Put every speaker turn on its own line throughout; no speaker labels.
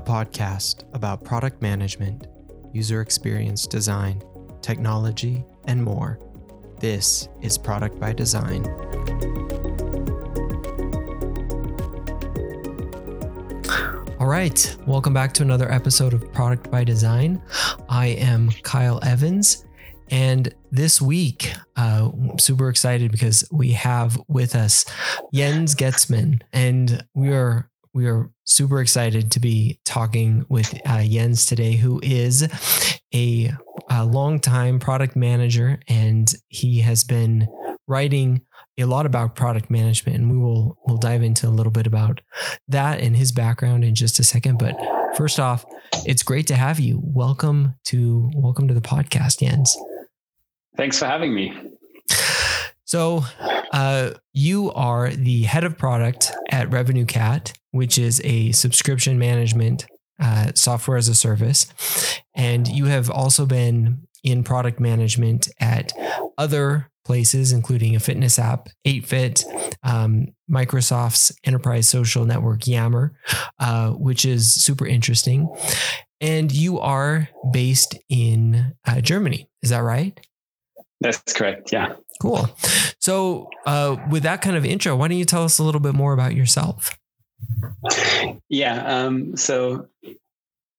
a podcast about product management, user experience design, technology, and more. This is Product by Design. All right, welcome back to another episode of Product by Design. I am Kyle Evans, and this week, uh, super excited because we have with us Jens Goetzmann, and we are we are super excited to be talking with uh, Jens today, who is a, a longtime product manager, and he has been writing a lot about product management, and we will we'll dive into a little bit about that and his background in just a second. But first off, it's great to have you. Welcome to welcome to the podcast, Jens.
Thanks for having me.
So, uh, you are the head of product at RevenueCat, which is a subscription management uh, software as a service, and you have also been in product management at other places, including a fitness app, 8Fit, um, Microsoft's enterprise social network, Yammer, uh, which is super interesting. And you are based in uh, Germany. Is that right?
That's correct. Yeah.
Cool. So, uh, with that kind of intro, why don't you tell us a little bit more about yourself?
Yeah. Um, so,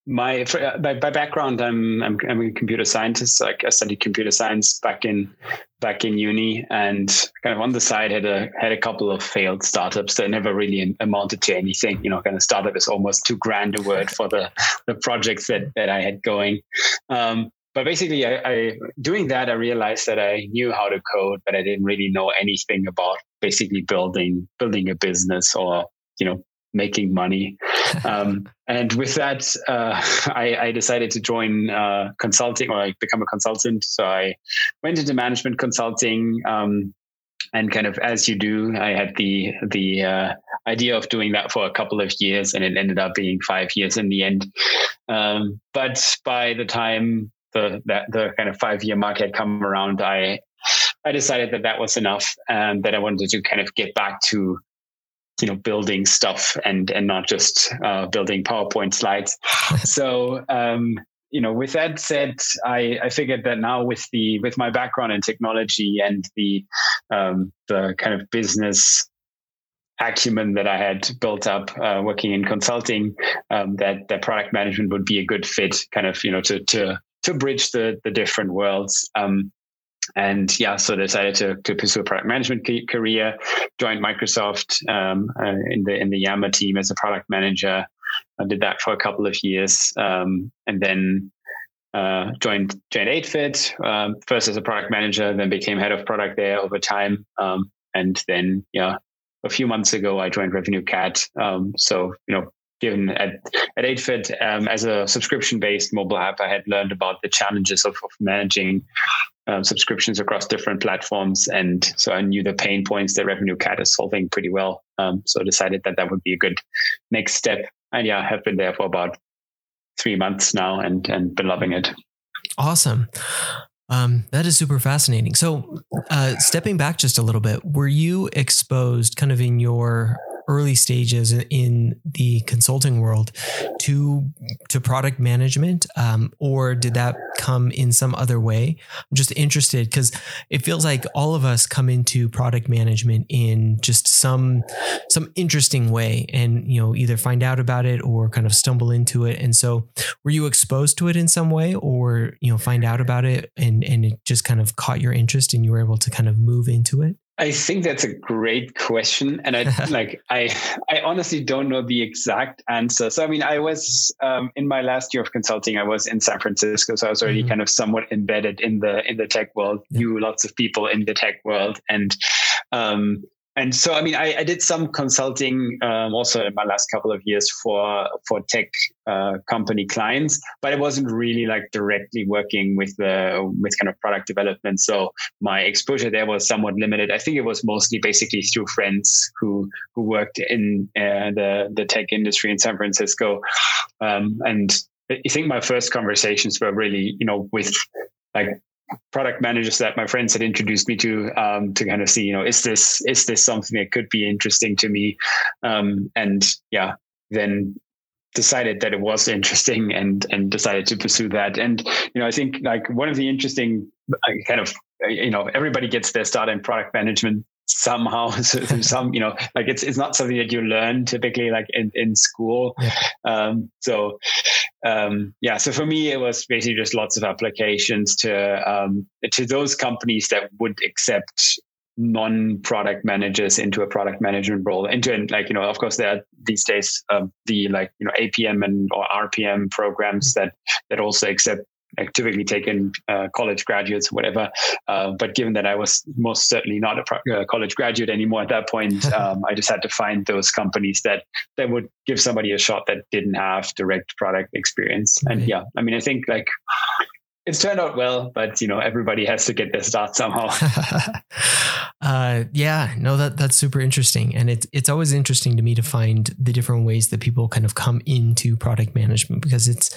my, by, by background, I'm, I'm, I'm a computer scientist. So I studied computer science back in back in uni, and kind of on the side had a had a couple of failed startups that never really amounted to anything. You know, kind of startup is almost too grand a word for the the projects that that I had going. Um, but basically, I, I, doing that, I realized that I knew how to code, but I didn't really know anything about basically building building a business or you know making money. Um, and with that, uh, I, I, decided to join uh, consulting or like become a consultant. So I went into management consulting. Um, and kind of as you do, I had the the uh, idea of doing that for a couple of years, and it ended up being five years in the end. Um, but by the time the that the kind of five year mark had come around, I I decided that that was enough, and that I wanted to kind of get back to you know building stuff and and not just uh, building PowerPoint slides. so um, you know, with that said, I, I figured that now with the with my background in technology and the um, the kind of business acumen that I had built up uh, working in consulting, um, that that product management would be a good fit, kind of you know to to to bridge the the different worlds. Um, and yeah, so decided to, to pursue a product management career. Joined Microsoft um, uh, in the in the Yammer team as a product manager. I did that for a couple of years, um, and then uh, joined joined 8Fit um, first as a product manager, then became head of product there over time, um, and then yeah, a few months ago I joined RevenueCat. Um, so you know given at, at 8Fit um, as a subscription based mobile app, I had learned about the challenges of, of managing um, subscriptions across different platforms. And so I knew the pain points that RevenueCat is solving pretty well. Um, so I decided that that would be a good next step. And yeah, I have been there for about three months now and, and been loving it.
Awesome. Um, that is super fascinating. So, uh, stepping back just a little bit, were you exposed kind of in your early stages in the consulting world to to product management, um, or did that come in some other way? I'm just interested because it feels like all of us come into product management in just some some interesting way, and you know either find out about it or kind of stumble into it. And so, were you exposed to it in some way, or you know find out about it and and it just kind of caught your interest and you were able to kind of move into it?
I think that's a great question, and I like I I honestly don't know the exact answer. So I mean, I was um, in my last year of consulting, I was in San Francisco, so I was already mm-hmm. kind of somewhat embedded in the in the tech world, yeah. knew lots of people in the tech world, and um, and so i mean i, I did some consulting um, also in my last couple of years for for tech uh, company clients but it wasn't really like directly working with the with kind of product development. So my exposure there was somewhat limited. I think it was mostly basically through friends who who worked in uh, the the tech industry in san francisco. Um, and I think my first conversations were really, you know, with like product managers that my friends had introduced me to um, to kind of see you know is this is this something that could be interesting to me um, and yeah then decided that it was interesting and and decided to pursue that. And you know, I think like one of the interesting uh, kind of you know everybody gets their start in product management somehow some you know like it's it's not something that you learn typically like in, in school yeah. um, so um, yeah so for me it was basically just lots of applications to um, to those companies that would accept non-product managers into a product management role. Into like you know of course there are these days um, the like you know apm and or rpm programs that that also accept typically taken uh, college graduates, or whatever. Uh, but given that I was most certainly not a pro- uh, college graduate anymore at that point, um, I just had to find those companies that that would give somebody a shot that didn't have direct product experience. And yeah, I mean, I think like it's turned out well, but you know, everybody has to get their start somehow.
uh, yeah, no, that that's super interesting, and it's it's always interesting to me to find the different ways that people kind of come into product management because it's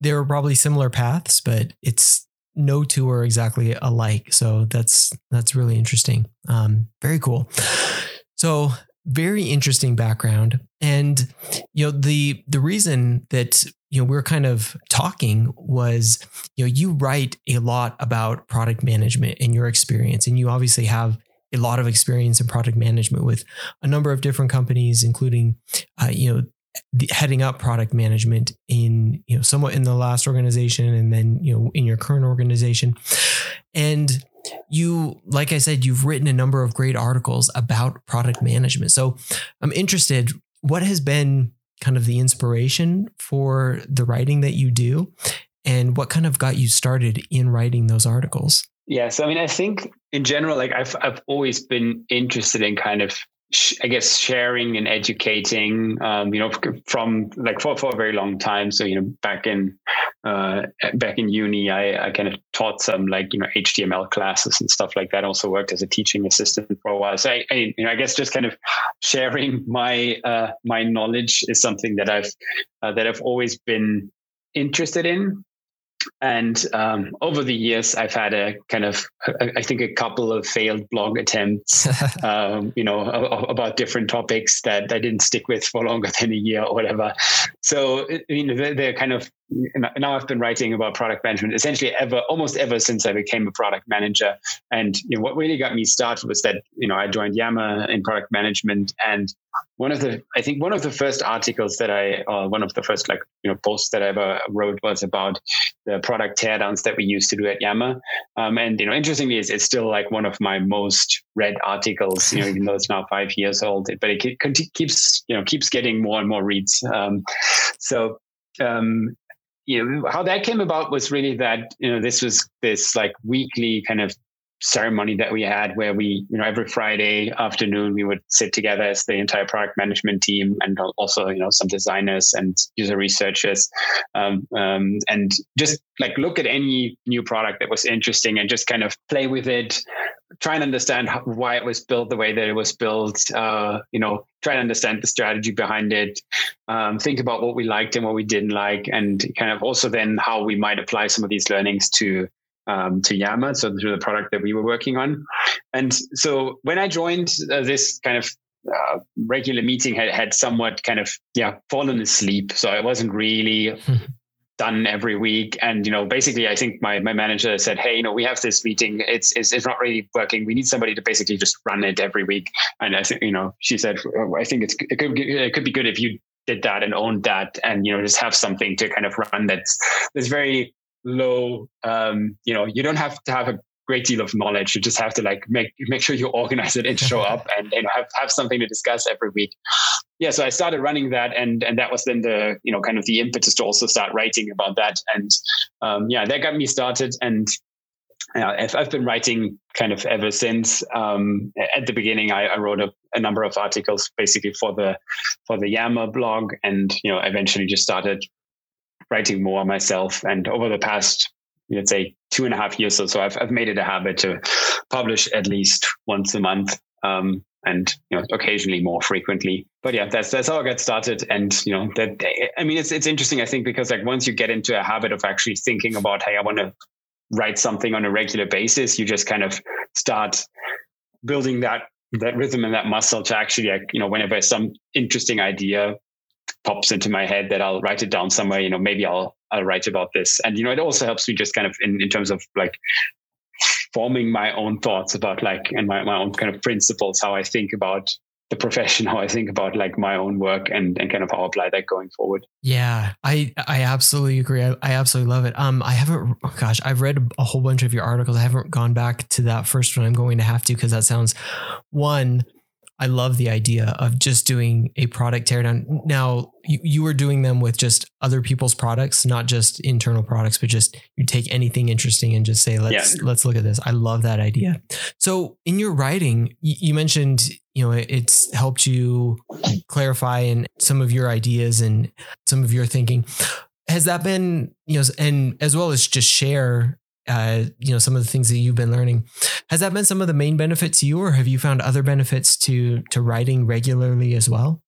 there are probably similar paths, but it's no two are exactly alike. So that's that's really interesting. Um, very cool. So very interesting background, and you know the the reason that you know we're kind of talking was you know you write a lot about product management and your experience, and you obviously have a lot of experience in product management with a number of different companies, including uh, you know heading up product management in you know somewhat in the last organization and then you know in your current organization. And you like i said you've written a number of great articles about product management. So i'm interested what has been kind of the inspiration for the writing that you do? And what kind of got you started in writing those articles?
Yeah so i mean i think in general like i've i've always been interested in kind of I guess sharing and educating, um, you know, from like for, for a very long time. So, you know, back in, uh, back in uni, I, I kind of taught some like, you know, HTML classes and stuff like that. Also worked as a teaching assistant for a while. So I, I you know, I guess just kind of sharing my, uh, my knowledge is something that I've, uh, that I've always been interested in and um, over the years i've had a kind of i think a couple of failed blog attempts um, you know about different topics that i didn't stick with for longer than a year or whatever. So you know they're, they're kind of now I've been writing about product management essentially ever almost ever since I became a product manager. And you know, what really got me started was that you know I joined Yammer in product management, and one of the I think one of the first articles that I uh, one of the first like you know posts that I ever wrote was about the product teardowns that we used to do at Yammer. Um, and you know, interestingly, it's, it's still like one of my most read articles. You know, even though it's now five years old, but it keeps you know keeps getting more and more reads. Um, so um, you know how that came about was really that you know this was this like weekly kind of ceremony that we had where we you know every friday afternoon we would sit together as the entire product management team and also you know some designers and user researchers um, um, and just like look at any new product that was interesting and just kind of play with it try and understand how, why it was built the way that it was built. Uh, you know, try and understand the strategy behind it. Um, think about what we liked and what we didn't like, and kind of also then how we might apply some of these learnings to um, to Yammer, so through the product that we were working on. And so when I joined, uh, this kind of uh, regular meeting had, had somewhat kind of yeah fallen asleep, so I wasn't really done every week. And, you know, basically, I think my, my manager said, Hey, you know, we have this meeting. It's, it's, it's not really working. We need somebody to basically just run it every week. And I think, you know, she said, oh, I think it's, it could, it could be good if you did that and owned that and, you know, just have something to kind of run that's, that's very low. Um, you know, you don't have to have a great deal of knowledge. You just have to like make make sure you organize it and show up and, and have, have something to discuss every week. Yeah, so I started running that and and that was then the you know kind of the impetus to also start writing about that. And um, yeah, that got me started and I've, I've been writing kind of ever since. Um, at the beginning, I, I wrote a, a, number of articles basically for the for the Yammer blog, and you know, eventually just started writing more myself. And over the past let's say two and a half years or so, I've, I've made it a habit to publish at least once a month. Um, and you know occasionally more frequently but yeah that's that's how i got started and you know that i mean it's it's interesting i think because like once you get into a habit of actually thinking about hey i want to write something on a regular basis you just kind of start building that that rhythm and that muscle to actually like you know whenever some interesting idea pops into my head that I'll write it down somewhere. You know, maybe I'll I'll write about this, and you know, it also helps me just kind of in, in terms of like forming my own thoughts about like and my, my own kind of principles, how I think about the profession, how I think about like my own work and, and kind of how I apply that going forward.
Yeah, I I absolutely agree. I, I absolutely love it. Um, I haven't, oh gosh, I've read a whole bunch of your articles. I haven't gone back to that first one. I'm going to have to because that sounds one I love the idea of just doing a product teardown. Now, you, you were doing them with just other people's products, not just internal products, but just you take anything interesting and just say, let's yeah. let's look at this. I love that idea. So, in your writing, you, mentioned you know it's helped you clarify and some of your ideas and some of your thinking. Has that been you know, and as well as just share uh, you know some of the things that you've been learning has that been some of the main benefits to you or have you found other benefits to to writing regularly as well?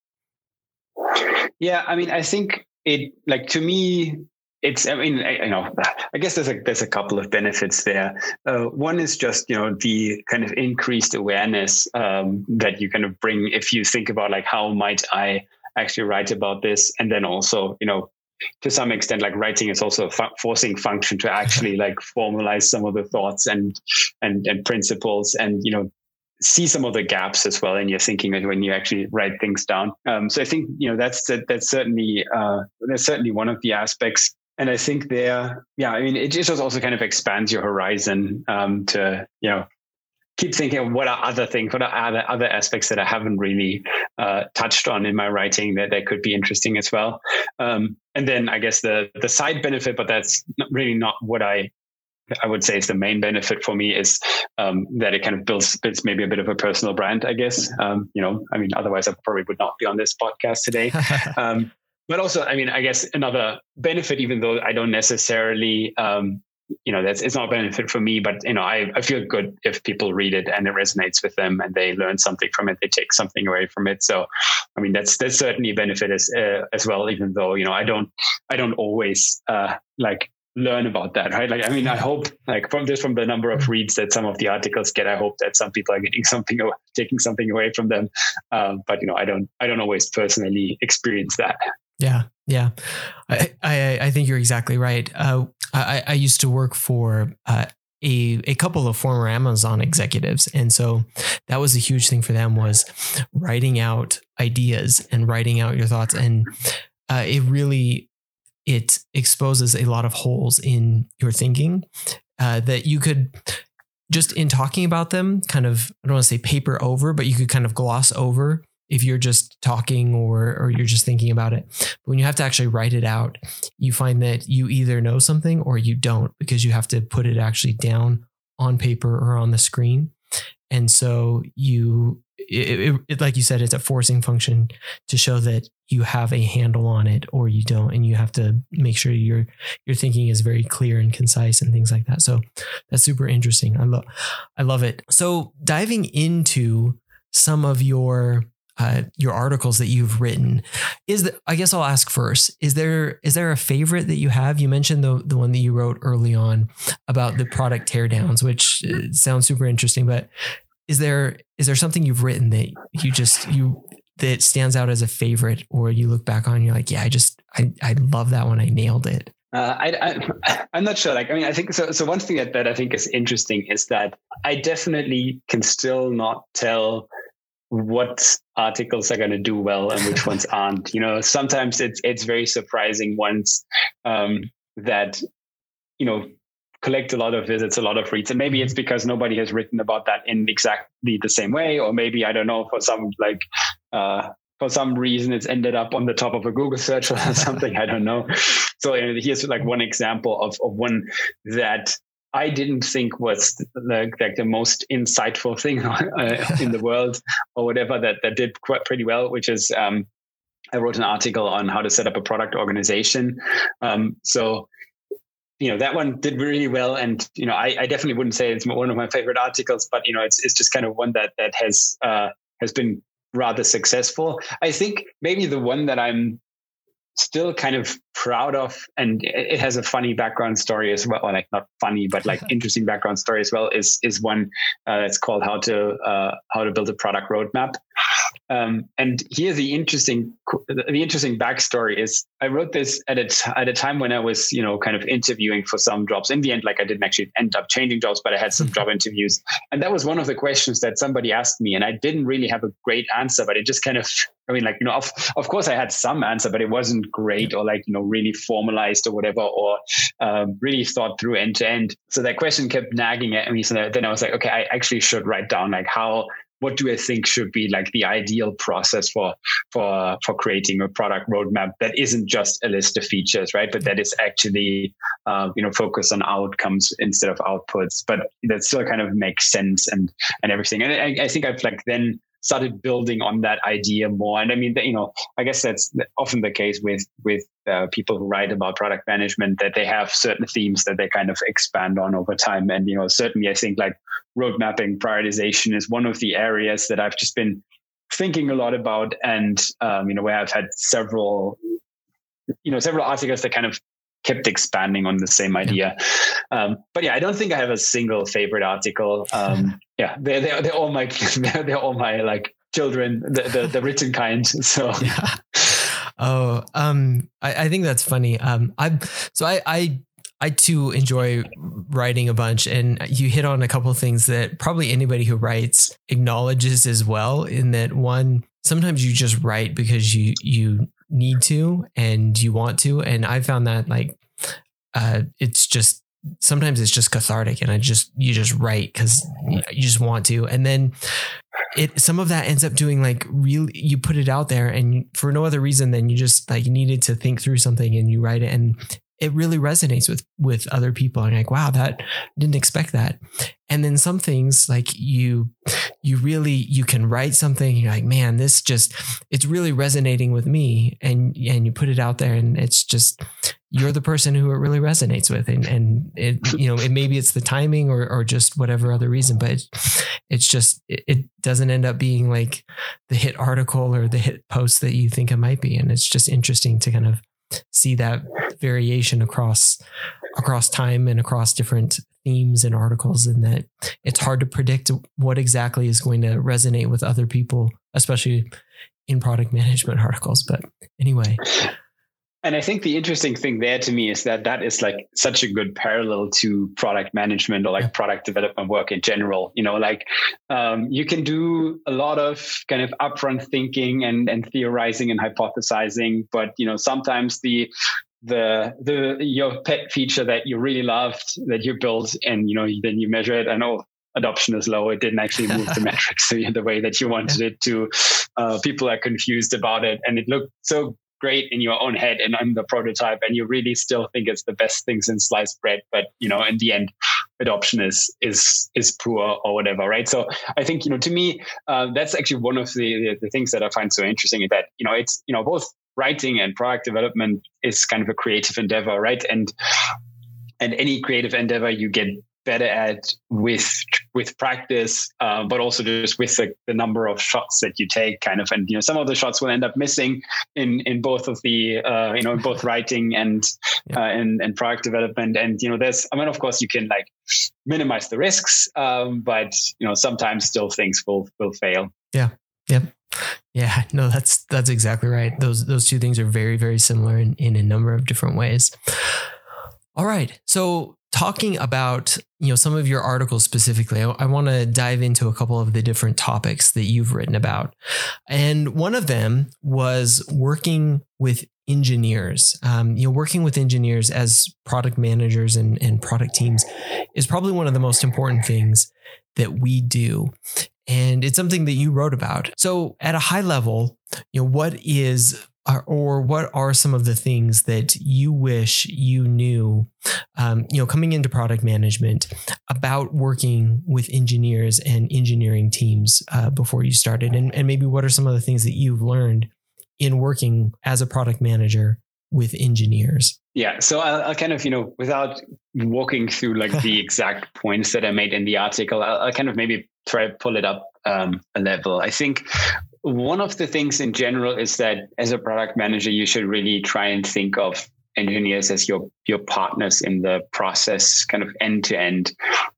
Yeah i mean i think it like to me it's i mean I, you know i guess there's a there's a couple of benefits there. Uh, one is just you know the kind of increased awareness um, that you kind of bring if you think about like how might i actually write about this? And then also you know to some extent like writing is also a fu- forcing function to actually like formalize some of the thoughts and and and principles and you know see some of the gaps as well in your thinking when you actually write things down. Um, so i think you know that's that, that's certainly uh, that's certainly one of the aspects. And i think there yeah i mean it just also kind of expands your horizon um, to you know keep thinking of what are other things, what are other other aspects that I haven't really uh, touched on in my writing that that could be interesting as well. Um, and then I guess the the side benefit, but that's really not what I I would say is the main benefit for me is um, that it kind of builds builds maybe a bit of a personal brand. I guess um, you know, I mean, otherwise I probably would not be on this podcast today. Um, but also, I mean, I guess another benefit, even though I don't necessarily um, you know that's it's not a benefit for me but you know I, I feel good if people read it and it resonates with them and they learn something from it they take something away from it. So i mean that's that's certainly a benefit as uh, as well even though you know i don't i don't always uh like learn about that right? Like i mean i hope like from just from the number of reads that some of the articles get i hope that some people are getting something or taking something away from them. Um, but you know i don't i don't always personally experience that
yeah yeah i i, I think you're exactly right uh, I, I used to work for uh, a, a couple of former Amazon executives. And so that was a huge thing for them was writing out ideas and writing out your thoughts. And uh, it really, it exposes a lot of holes in your thinking uh, that you could just in talking about them kind of, I don't want to say paper over, but you could kind of gloss over if you're just talking or or you're just thinking about it. But when you have to actually write it out, you find that you either know something or you don't because you have to put it actually down on paper or on the screen. And so you it, it, it, like you said, it's a forcing function to show that you have a handle on it or you don't, and you have to make sure your your thinking is very clear and concise and things like that. So that's super interesting. I love I love it. So diving into some of your uh, your articles that you've written is that I guess I'll ask first is there is there a favorite that you have you mentioned the the one that you wrote early on about the product teardowns which uh, sounds super interesting but is there is there something you've written that you just you that stands out as a favorite or you look back on and you're like yeah I just I I love that one I nailed it
uh, I, I, am not sure. Like, I mean, I think so. So one thing that, that I think is interesting is that I definitely can still not tell what articles are going to do well and which ones aren't. You know, sometimes it's it's very surprising ones um, that you know collect a lot of visits, a lot of reads, and maybe it's because nobody has written about that in exactly the same way, or maybe I don't know for some like. Uh, for some reason, it's ended up on the top of a Google search or something. I don't know. So here's like one example of, of one that I didn't think was the, like the most insightful thing uh, in the world or whatever that, that did quite pretty well, which is um, I wrote an article on how to set up a product organization. Um, so, you know, that one did really well. And, you know, I, I, definitely wouldn't say it's one of my favorite articles, but, you know, it's, it's just kind of one that, that has, uh, has been rather successful. I think maybe the one that I'm still kind of proud of and it has a funny background story as well like not funny but like interesting background story as well is is one uh, that's called how to uh, how to build a product roadmap Um, and here the interesting the interesting backstory is I wrote this at a t- at a time when I was you know kind of interviewing for some jobs. In the end, like I didn't actually end up changing jobs, but I had some job interviews, and that was one of the questions that somebody asked me, and I didn't really have a great answer, but it just kind of I mean, like, you know, of, of course I had some answer, but it wasn't great or like, you know, really formalized or whatever, or um, really thought through end to end. So that question kept nagging at me. So then I was like, okay, I actually should write down like how what do I think should be like the ideal process for for for creating a product roadmap that isn't just a list of features, right? But that is actually uh, you know focus on outcomes instead of outputs, but that still kind of makes sense and and everything. And I, I think I've like then started building on that idea more. And I mean, you know, I guess that's often the case with with uh, people who write about product management that they have certain themes that they kind of expand on over time. And you know, certainly, I think like road mapping, prioritization is one of the areas that I've just been thinking a lot about, and um, you know, where I've had several, you know, several articles that kind of kept expanding on the same idea. Um, but yeah, I don't think I have a single favorite article. Um, yeah, they're, they're, they're all my, they're, they're all my like children, the, the, the written kind. So
yeah. Oh, um, I, I think that's funny. Um, I, so I, I, I too enjoy writing a bunch, and you hit on a couple of things that probably anybody who writes acknowledges as well. In that one, sometimes you just write because you you need to and you want to. And I found that like uh, it's just sometimes it's just cathartic and I just you just write because you just want to. And then it some of that ends up doing like really you put it out there and for no other reason than you just like needed to think through something and you write it and it really resonates with with other people. And like wow that didn't expect that. And then some things like you you really you can write something you're like man this just it's really resonating with me. And and you put it out there and it's just you're the person who it really resonates with. And and it you know it maybe it's the timing or or just whatever other reason but it, it's just it, it doesn't end up being like the hit article or the hit post that you think it might be. And it's just interesting to kind of see that variation across across time and across different themes and articles and that it's hard to predict what exactly is going to resonate with other people especially in product management articles. But anyway
and I think the interesting thing there to me is that that is like such a good parallel to product management or like product development work in general. You know, like um, you can do a lot of kind of upfront thinking and, and theorizing and hypothesizing, but you know, sometimes the the the your pet feature that you really loved that you built and you know then you measure it and oh adoption is low. It didn't actually move the metrics the way that you wanted it to. Uh, people are confused about it and it looked so great in your own head and I'm the prototype and you really still think it's the best things in sliced bread but you know in the end adoption is is is poor or whatever right? So i think you know to me uh, that's actually one of the, the, the things that i find so interesting is that you know it's you know both writing and product development is kind of a creative endeavor right? And and any creative endeavor you get better at with with practice, uh, but also just with the, the, number of shots that you take, kind of. And you know, some of the shots will end up missing in in both of the uh, you know both writing and yeah. uh, and and product development. And you know, there's I mean, of course, you can like minimize the risks, um, but you know, sometimes still things will will fail.
Yeah. Yep. Yeah, no, that's that's exactly right. Those those two things are very very similar in, in a number of different ways. All right. So talking about you know some of your articles specifically i, I want to dive into a couple of the different topics that you've written about. And one of them was working with engineers. Um, you know working with engineers as product managers and, and product teams is probably one of the most important things that we do. And it's something that you wrote about. So at a high level you know what is or what are some of the things that you wish you knew um, you know coming into product management about working with engineers and engineering teams uh, before you started? And, and maybe what are some of the things that you've learned in working as a product manager with engineers?
Yeah so I'll, I'll kind of you know without walking through like the exact points that i made in the article I'll, I'll kind of maybe try to pull it up um, a level. I think one of the things in general is that as a product manager, you should really try and think of engineers as your your partners in the process, kind of end to end.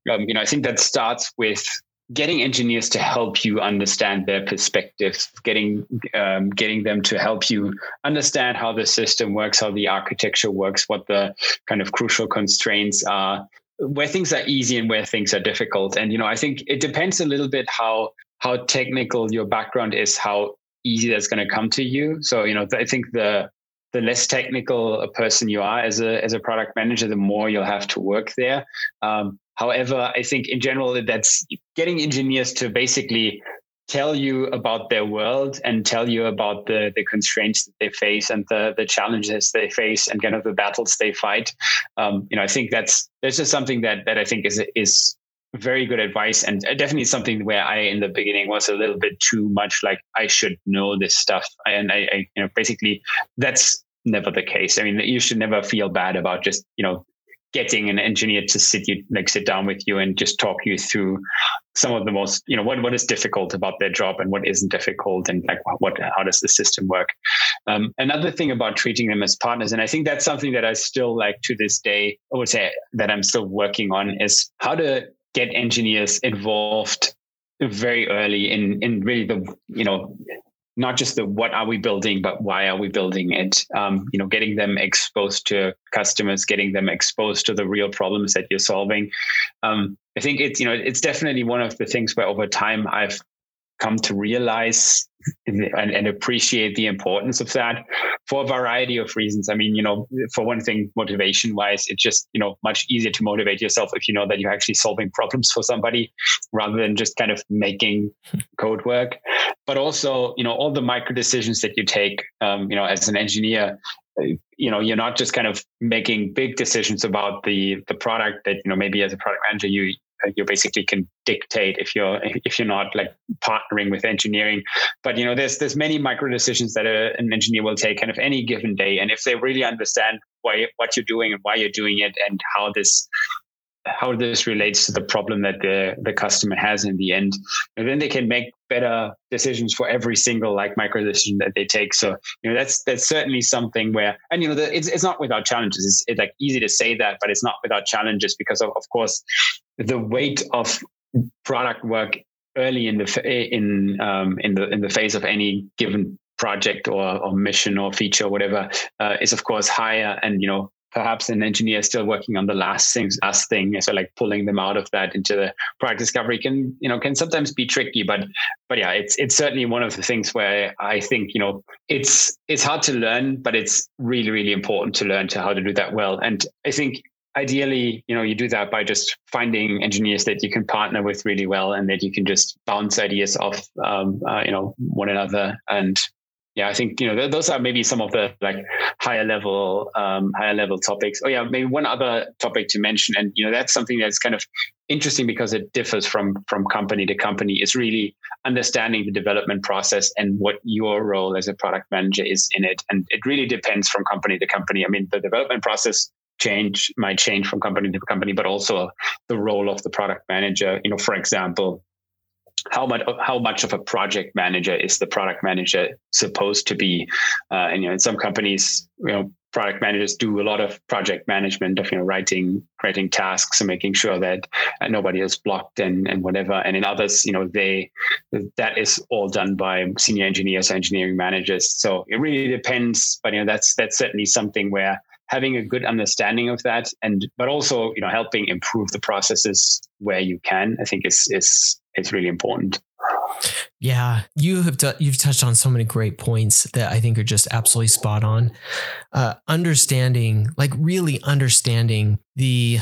You know, I think that starts with getting engineers to help you understand their perspectives, getting um, getting them to help you understand how the system works, how the architecture works, what the kind of crucial constraints are, where things are easy and where things are difficult. And you know, I think it depends a little bit how how technical your background is, how easy that's going to come to you. So you know, I think the the less technical a person you are as a as a product manager, the more you'll have to work there. Um, However, I think in general, that's getting engineers to basically tell you about their world and tell you about the, the constraints that they face and the, the challenges they face and kind of the battles they fight. Um, you know, I think that's that's just something that that I think is is very good advice and definitely something where I in the beginning was a little bit too much like I should know this stuff and I, I you know basically that's never the case. I mean, you should never feel bad about just you know getting an engineer to sit you like sit down with you and just talk you through some of the most you know what what is difficult about their job and what isn't difficult and like what how does the system work um, another thing about treating them as partners and i think that's something that i still like to this day i would say that i'm still working on is how to get engineers involved very early in in really the you know not just the what are we building, but why are we building it? Um, you know, getting them exposed to customers, getting them exposed to the real problems that you're solving. Um, I think it's you know it's definitely one of the things where over time I've come to realize and, and, appreciate the importance of that for a variety of reasons. I mean, you know, for one thing, motivation wise, it's just, you know, much easier to motivate yourself if you know that you're actually solving problems for somebody rather than just kind of making code work. But also, you know, all the micro decisions that you take, um, you know, as an engineer, you know you're not just kind of making big decisions about the the product that you know maybe as a product manager you you basically can dictate if you're if you're not like partnering with engineering. But you know there's there's many micro decisions that a, an engineer will take kind of any given day. And if they really understand why what you're doing and why you're doing it and how this how this relates to the problem that the the customer has in the end and then they can make better decisions for every single like micro decision that they take. So you know that's that's certainly something where and you know the, it's, it's not without challenges. It's, it's, like easy to say that but it's not without challenges because of, of course the weight of product work early in the in um, in the in the phase of any given project or, or mission or feature or whatever uh, is of course higher. And you know perhaps an engineer still working on the last things last thing. So like pulling them out of that into the product discovery can you know can sometimes be tricky. But but yeah it's it's certainly one of the things where i think you know it's it's hard to learn but it's really really important to learn to how to do that well. And i think ideally you know you do that by just finding engineers that you can partner with really well and that you can just bounce ideas off um, uh, you know one another and yeah, I think you know those are maybe some of the like higher level um, higher level topics. Oh yeah, maybe one other topic to mention, and you know that's something that's kind of interesting because it differs from from company to company. Is really understanding the development process and what your role as a product manager is in it, and it really depends from company to company. I mean, the development process change might change from company to company, but also the role of the product manager. You know, for example, how much how much of a project manager is the product manager supposed to be? Uh, and you know, in some companies, you know, product managers do a lot of project management of you know writing writing tasks and making sure that uh, nobody is blocked and and whatever. And in others, you know, they that is all done by senior engineers, engineering managers. So it really depends. But you know, that's that's certainly something where having a good understanding of that and but also you know helping improve the processes where you can i think is is is really important.
Yeah you have t- you've touched on so many great points that i think are just absolutely spot on. Uh, understanding like really understanding the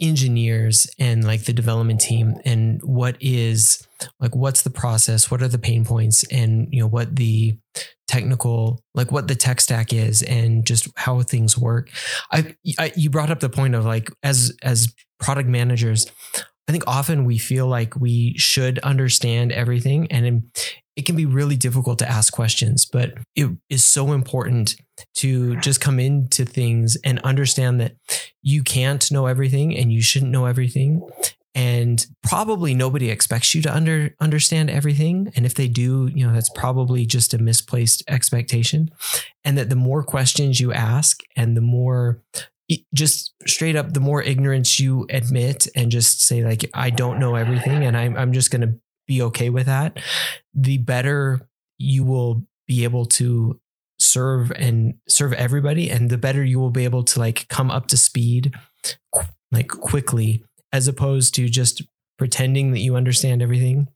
engineers and like the development team and what is like what's the process? What are the pain points? And you know what the technical like what the tech stack is and just how things work. I, I you brought up the point of like as as product managers i think often we feel like we should understand everything and it can be really difficult to ask questions but it is so important to just come into things and understand that you can't know everything and you shouldn't know everything and probably nobody expects you to under understand everything. And if they do you know that's probably just a misplaced expectation. And that the more questions you ask and the more just straight up, the more ignorance you admit and just say like, I don't know everything, and I'm I'm just gonna be okay with that, the better you will be able to serve and serve everybody. And the better you will be able to like come up to speed like quickly as opposed to just pretending that you understand everything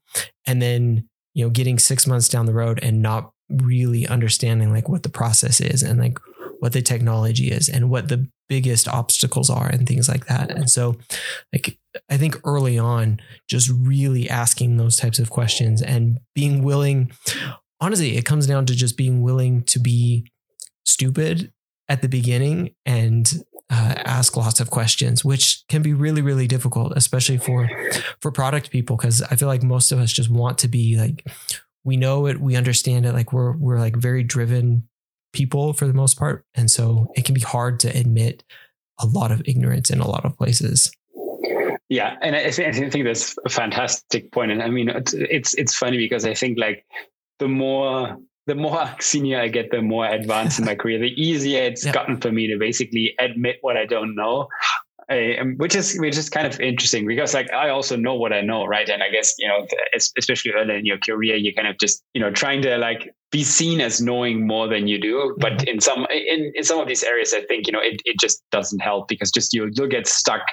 and then you know getting 6 months down the road and not really understanding like what the process is and like what the technology is and what the biggest obstacles are and things like that. And so like I think early on just really asking those types of questions and being willing honestly it comes down to just being willing to be stupid at the beginning and uh, ask lots of questions, which can be really, really difficult, especially for for product people. Because I feel like most of us just want to be like, we know it, we understand it. Like we're we're like very driven people for the most part, and so it can be hard to admit a lot of ignorance in a lot of places.
Yeah, and I, I think that's a fantastic point. And I mean, it's it's funny because I think like the more the more senior I get, the more advanced in my career, the easier it's yeah. gotten for me to basically admit what I don't know. I, um, which is which is kind of interesting because like I also know what I know, right? And I guess you know, especially early in your career, you kind of just you know trying to like be seen as knowing more than you do. But mm-hmm. in some in, in some of these areas, I think you know it, it just doesn't help because just you you'll get stuck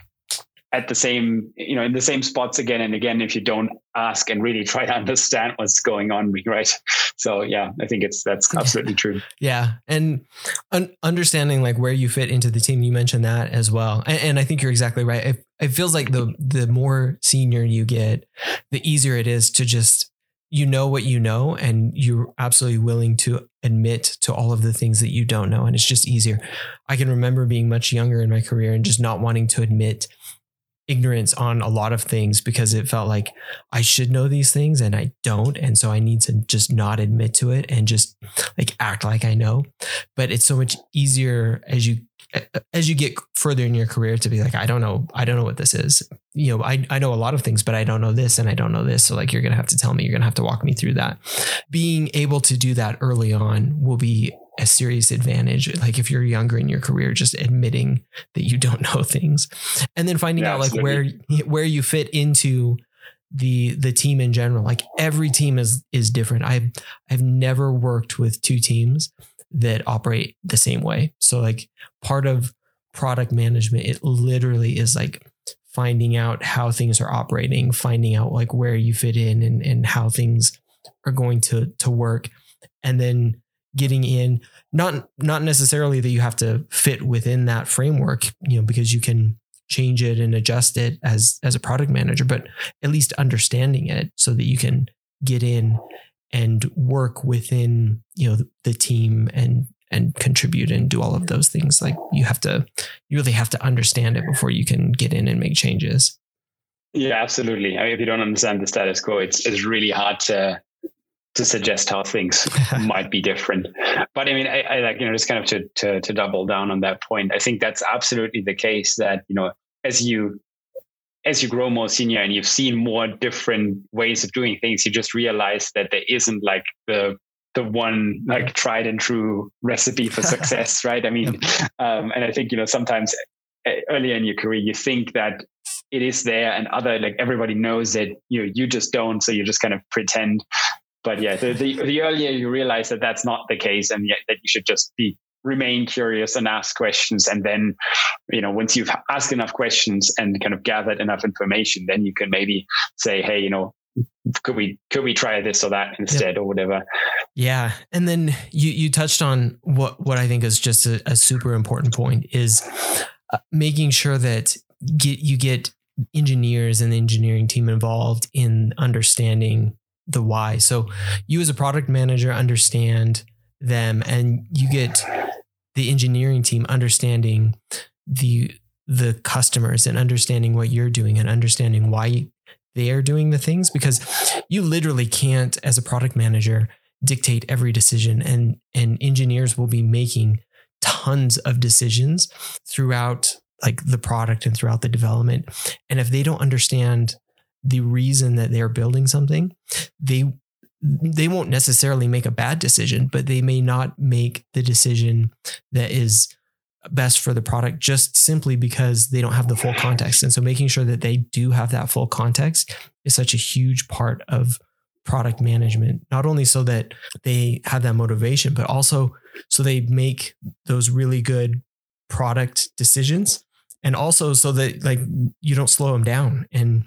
at the same you know in the same spots again and again if you don't ask and really try to understand what's going on right? So yeah i think it's that's absolutely true.
Yeah and un- understanding like where you fit into the team you mentioned that as well and, and i think you're exactly right it, it feels like the the more senior you get the easier it is to just you know what you know and you're absolutely willing to admit to all of the things that you don't know and it's just easier. I can remember being much younger in my career and just not wanting to admit ignorance on a lot of things because it felt like I should know these things and I don't. And so I need to just not admit to it and just like act like I know. But it's so much easier as you as you get further in your career to be like, I don't know, I don't know what this is. You know, I, I know a lot of things, but I don't know this and I don't know this. So like you're gonna have to tell me, you're gonna have to walk me through that. Being able to do that early on will be a serious advantage. Like if you're younger in your career, just admitting that you don't know things, and then finding yeah, out like where where you fit into the the team in general. Like every team is is different. I've I've never worked with two teams that operate the same way. So like part of product management, it literally is like finding out how things are operating, finding out like where you fit in and, and how things are going to to work. And then getting in not not necessarily that you have to fit within that framework you know because you can change it and adjust it as as a product manager but at least understanding it so that you can get in and work within you know the, team and and contribute and do all of those things. Like you have to you really have to understand it before you can get in and make changes.
Yeah absolutely. I mean, if you don't understand the status quo it's it's really hard to to suggest how things might be different. But I mean, I, I, like you know just kind of to, to to double down on that point. I think that's absolutely the case. That you know, as you as you grow more senior and you've seen more different ways of doing things, you just realize that there isn't like the the one like tried and true recipe for success, right? I mean, um, and I think you know sometimes eh, earlier in your career you think that it is there and other like everybody knows that you know, you just don't so you just kind of pretend but yeah, the, the, the earlier you realize that that's not the case, and yet that you should just be remain curious and ask questions, and then you know once you've asked enough questions and kind of gathered enough information, then you can maybe say, hey, you know, could we could we try this or that instead or whatever?
Yeah. And then you you touched on what what i think is just a, a super important point is uh, making sure that get you get engineers and the engineering team involved in understanding the why. So you as a product manager understand them and you get the engineering team understanding the the customers and understanding what you're doing and understanding why they are doing the things because you literally can't as a product manager dictate every decision and and engineers will be making tons of decisions throughout like the product and throughout the development and if they don't understand the reason that they're building something, they they won't necessarily make a bad decision, but they may not make the decision that is best for the product just simply because they don't have the full context. And so making sure that they do have that full context is such a huge part of product management, not only so that they have that motivation, but also so they make those really good product decisions and also so that like you don't slow them down and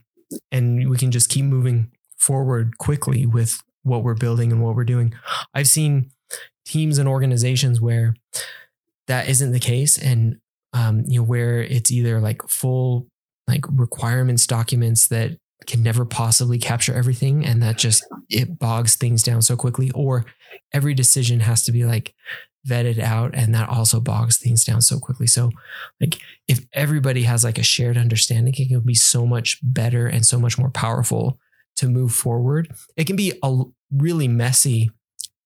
and we can just keep moving forward quickly with what we're building and what we're doing. I've seen teams and organizations where that isn't the case and um, you know where it's either like full like requirements documents that can never possibly capture everything and that just it bogs things down so quickly or every decision has to be like vetted out and that also bogs things down so quickly. So like if everybody has like a shared understanding it can be so much better and so much more powerful to move forward. It can be a really messy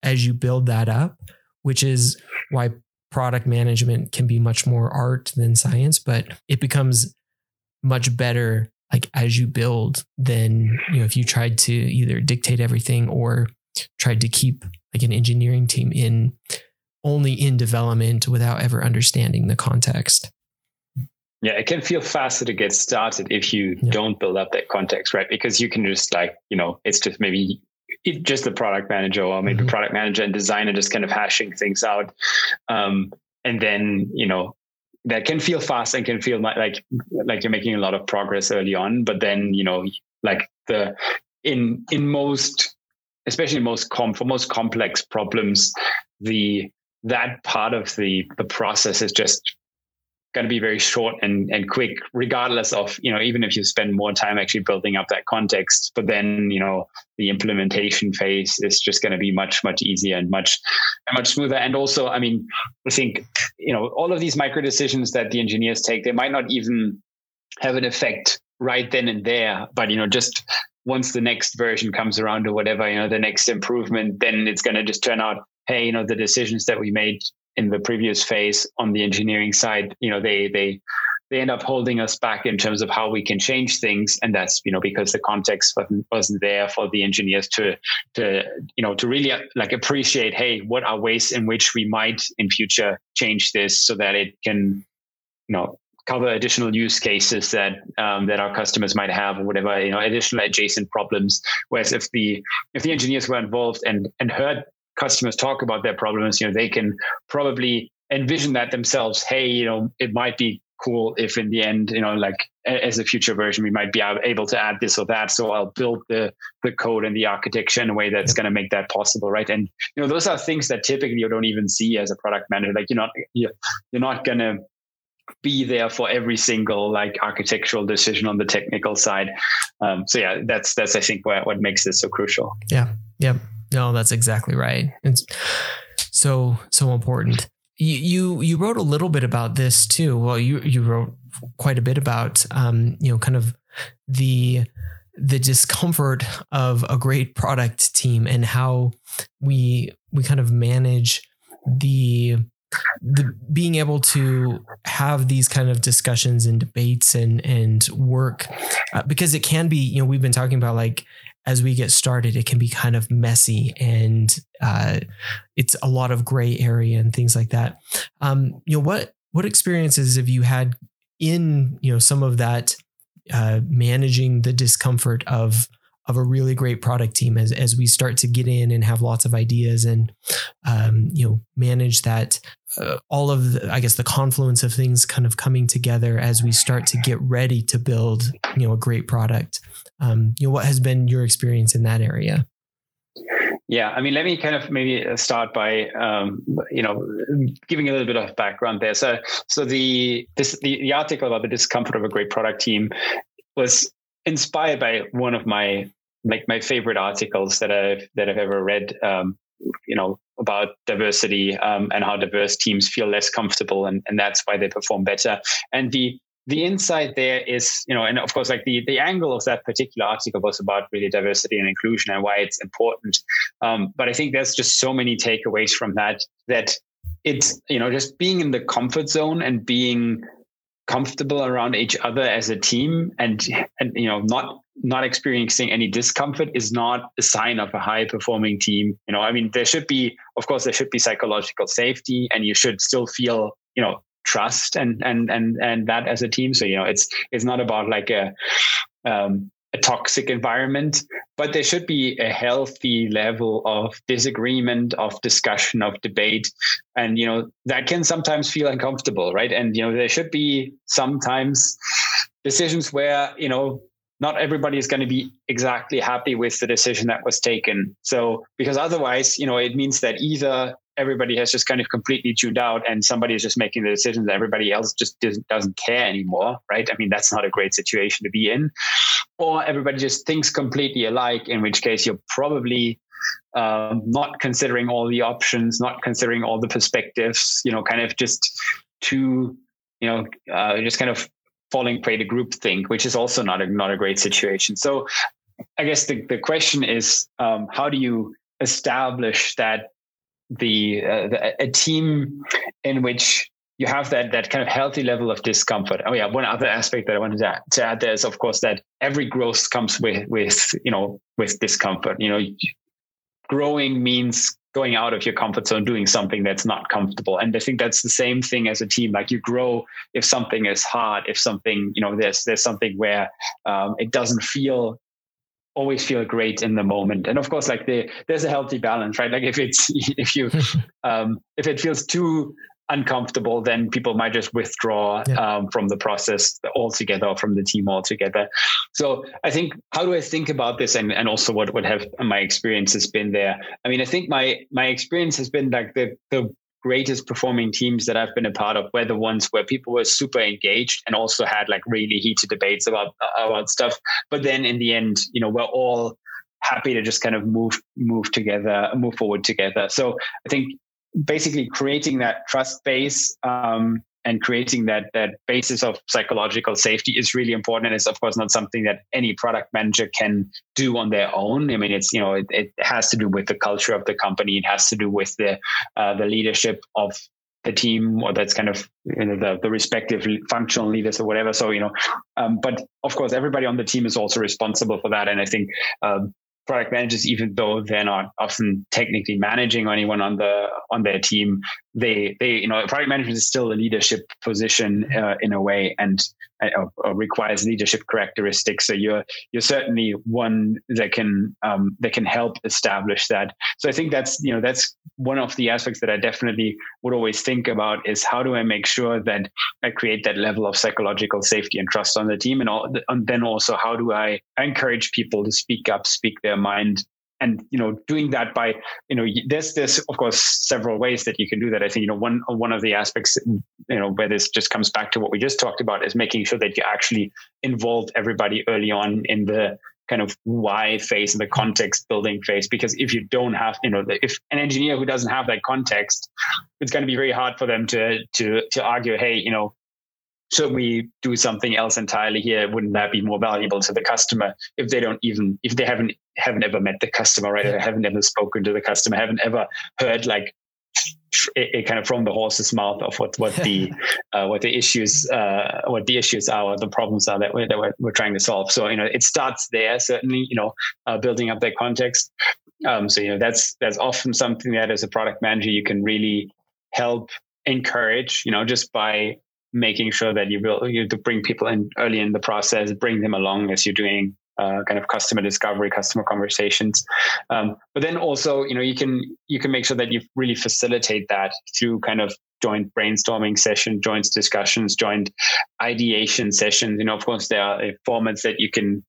as you build that up which is why product management can be much more art than science but it becomes much better like as you build than you know if you tried to either dictate everything or tried to keep like an engineering team in only in development without ever understanding the context
yeah it can feel faster to get started if you yeah. don't build up that context right because you can just like you know it's just maybe just the product manager or maybe mm-hmm. product manager and designer just kind of hashing things out um, and then you know that can feel fast and can feel like like you're making a lot of progress early on but then you know like the in in most especially most com for most complex problems the that part of the the process is just going to be very short and, and quick, regardless of, you know, even if you spend more time actually building up that context. But then, you know, the implementation phase is just going to be much, much easier and much, much smoother. And also, I mean, I think, you know, all of these micro decisions that the engineers take, they might not even have an effect right then and there, but, you know, just once the next version comes around or whatever, you know, the next improvement, then it's going to just turn out, hey, you know, the decisions that we made in the previous phase on the engineering side, you know, they they they end up holding us back in terms of how we can change things, and that's you know because the context wasn't, there for the engineers to to you know to really like appreciate, hey, what are ways in which we might in future change this so that it can you know cover additional use cases that um, that our customers might have or whatever you know additional adjacent problems. Whereas if the if the engineers were involved and and heard customers talk about their problems, you know, they can probably envision that themselves. Hey, you know, it might be cool if in the end, you know, like as a future version, we might be able to add this or that. So I'll build the the code and the architecture in a way that's going to make that possible, right? And you know, those are things that typically you don't even see as a product manager. Like you're not you're, you're not going to be there for every single like architectural decision on the technical side. Um, so yeah, that's that's I think what what makes this so crucial.
Yeah. Yeah. No, that's exactly right. It's so so important. You you wrote a little bit about this too. Well, you you wrote quite a bit about um, you know, kind of the the discomfort of a great product team and how we we kind of manage the the being able to have these kind of discussions and debates and and work uh, because it can be you know we've been talking about like as we get started, it can be kind of messy and uh, it's a lot of gray area and things like that. Um, you know, what what experiences have you had in you know some of that uh, managing the discomfort of of a really great product team as as we start to get in and have lots of ideas and um, you know manage that uh, all of the, I guess the confluence of things kind of coming together as we start to get ready to build you know a great product um, you know what has been your experience in that area
yeah, I mean, let me kind of maybe uh, start by um, you know giving a little bit of background there. So, so the this the, the article about the discomfort of a great product team was inspired by one of my like my favorite articles that I've that I've ever read. Um, you know about diversity um, and how diverse teams feel less comfortable, and, and that's why they perform better. And the the insight there is, you know, and of course, like the, the angle of that particular article was about really diversity and inclusion and why it's important. Um, but I think there's just so many takeaways from that that it's, you know, just being in the comfort zone and being comfortable around each other as a team and, and you know, not not experiencing any discomfort is not a sign of a high performing team. You know, I mean, there should be, of course, there should be psychological safety and you should still feel, you know, trust and and and and that as a team. So you know, it's it's not about like a um, a toxic environment, but there should be a healthy level of disagreement, of discussion, of debate. And, you know, that can sometimes feel uncomfortable, right? And, you know, there should be sometimes decisions where, you know, not everybody is going to be exactly happy with the decision that was taken. So, because otherwise, you know, it means that either everybody has just kind of completely tuned out and somebody is just making the decisions everybody else just doesn't, doesn't care anymore right i mean that's not a great situation to be in or everybody just thinks completely alike in which case you're probably um, not considering all the options not considering all the perspectives you know kind of just too you know uh, just kind of falling prey to group think which is also not a not a great situation. So i guess the, the question is um, how do you establish that the, uh, the, a team in which you have that that kind of healthy level of discomfort. Oh yeah, one other aspect that I wanted to add, to add there is of course that every growth comes with with you know with discomfort. You know, growing means going out of your comfort zone, doing something that's not comfortable. And I think that's the same thing as a team. Like you grow if something is hard, if something you know there's there's something where um, it doesn't feel always feel great in the moment and of course like the there's a healthy balance right like if it's if you um if it feels too uncomfortable then people might just withdraw yeah. um, from the process altogether or from the team altogether so i think how do i think about this and, and also what would have my experience has been there i mean i think my my experience has been like the the greatest performing teams that I've been a part of were the ones where people were super engaged and also had like really heated debates about about stuff. But then in the end, you know, we're all happy to just kind of move move together, move forward together. So I think basically creating that trust base um, and creating that that basis of psychological safety is really important. And it's of course not something that any product manager can do on their own. I mean it's you know it, it has to do with the culture of the company. It has to do with the uh, the leadership of the team or that's kind of you know the, the respective functional leaders or whatever. So you know um, but of course everybody on the team is also responsible for that. And i think um, product managers, even though they're not often technically managing anyone on the on their team, they they you know product management is still a leadership position uh, in a way, and uh, requires leadership characteristics. So you're you're certainly one that can um, that can help establish that. So I think that's you know that's one of the aspects that I definitely would always think about is how do I make sure that I create that level of psychological safety and trust on the team, and, all, and then also how do I encourage people to speak up, speak their mind and you know doing that by you know there's there's of course several ways that you can do that. I think you know one one of the aspects you know where this just comes back to what we just talked about is making sure that you actually involve everybody early on in the kind of why phase and the context building phase. Because if you don't have you know if an engineer who doesn't have that context it's going to be very hard for them to to to argue hey you know should we do something else entirely here? Wouldn't that be more valuable to the customer? If they don't even if they haven't haven't ever met the customer, right? Or haven't ever spoken to the customer, I haven't ever heard like it, kind of from the horse's mouth of what what the uh, what the issues uh, what the issues are, what the problems are that we're, that we're, we're, trying to solve. So you know, it starts there. Certainly, you know, uh, building up that context. Um, so you know, that's that's often something that as a product manager you can really help encourage. You know, just by making sure that you will you to bring people in early in the process, bring them along as you're doing uh, kind of customer discovery, customer conversations. Um, but then also, you know, you can you can make sure that you really facilitate that through kind of joint brainstorming session, joint discussions, joint ideation sessions. You know, of course, there are uh, formats that you can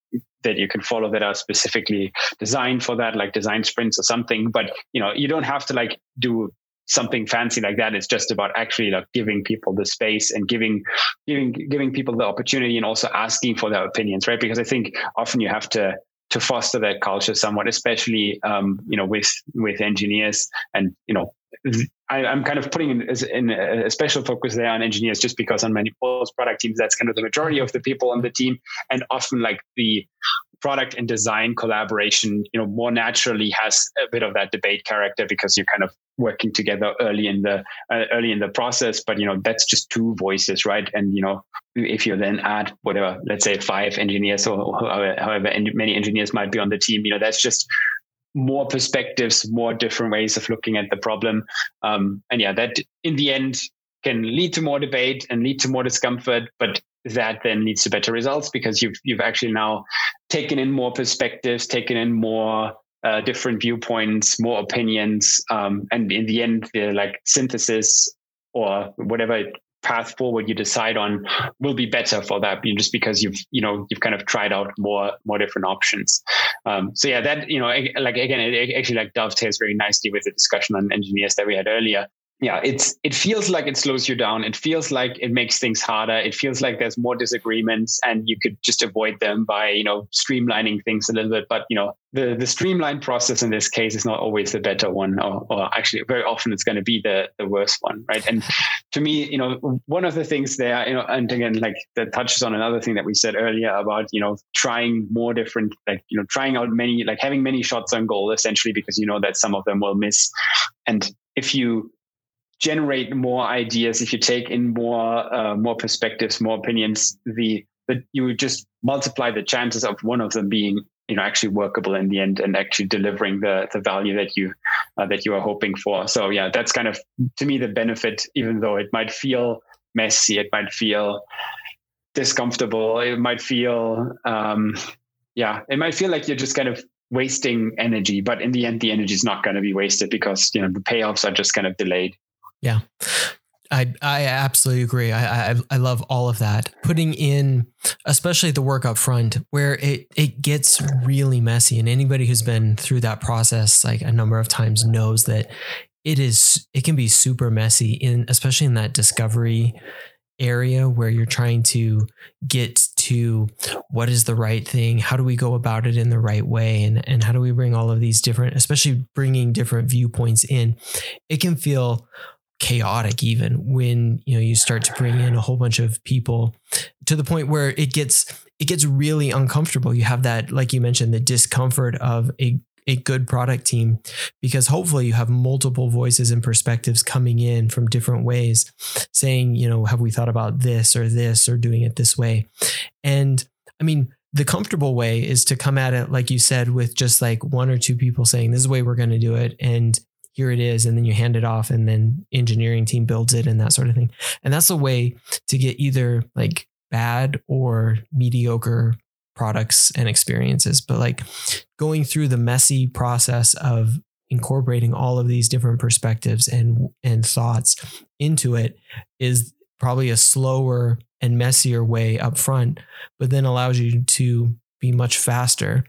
that you can follow that are specifically designed for that, like design sprints or something. But you know, you don't have to like do something fancy like that. It's just about actually like giving people the space and giving giving giving people the opportunity and also asking for their opinions, right? Because I think often you have to to foster that culture somewhat, especially um, you know with with engineers and you know I, am kind of putting in, in, a special focus there on engineers just because on many product teams that's kind of the majority of the people on the team and often like the product and design collaboration, you know, more naturally has a bit of that debate character because you're kind of working together early in the uh, early in the process. But you know, that's just two voices, right? And you know, if you then add whatever, let's say five engineers or however many engineers might be on the team, you know, that's just more perspectives, more different ways of looking at the problem. Um, and yeah, that in the end can lead to more debate and lead to more discomfort, but that then leads to better results because you've you've actually now taken in more perspectives, taken in more uh, different viewpoints, more opinions, um, and in the end, the like synthesis or whatever path forward you decide on will be better for that just because you've you know you've kind of tried out more more different options. Um, so yeah that you know like again it actually like dovetails very nicely with the discussion on engineers that we had earlier yeah, it's it feels like it slows you down. It feels like it makes things harder. It feels like there's more disagreements, and you could just avoid them by you know streamlining things a little bit. But you know the the streamlined process in this case is not always the better one, or, or actually very often it's going to be the the worst one, right? And to me, you know, one of the things there, you know, and again, like that touches on another thing that we said earlier about you know trying more different, like you know, trying out many, like having many shots on goal, essentially, because you know that some of them will miss, and if you generate more ideas, if you take in more uh, more perspectives, more opinions, the that you just multiply the chances of one of them being you know actually workable in the end and actually delivering the the value that you uh, that you are hoping for. So yeah, that's kind of to me the benefit, even though it might feel messy, it might feel discomfortable, it might feel um, yeah, it might feel like you're just kind of wasting energy but in the end the energy is not going to be wasted because you know the payoffs are just kind of delayed
yeah. I I absolutely agree. I, I I love all of that. Putting in, especially the work up front, where it it gets really messy, and anybody who's been through that process like a number of times knows that it is it can be super messy in especially in that discovery area where you're trying to get to what is the right thing how do we go about it in the right way and and how do we bring all of these different especially bringing different viewpoints in it can feel chaotic even when you know you start to bring in a whole bunch of people to the point where it gets it gets really uncomfortable. You have that like you mentioned the discomfort of a a good product team because hopefully you have multiple voices and perspectives coming in from different ways saying you know have we thought about this or this or doing it this way? And i mean the comfortable way is to come at it like you said with just like one or two people saying this is the way we're going to do it and here it is and then you hand it off and then engineering team builds it and that sort of thing. And that's a way to get either like bad or mediocre products and experiences. But like going through the messy process of incorporating all of these different perspectives and and thoughts into it is probably a slower and messier way up front but then allows you to be much faster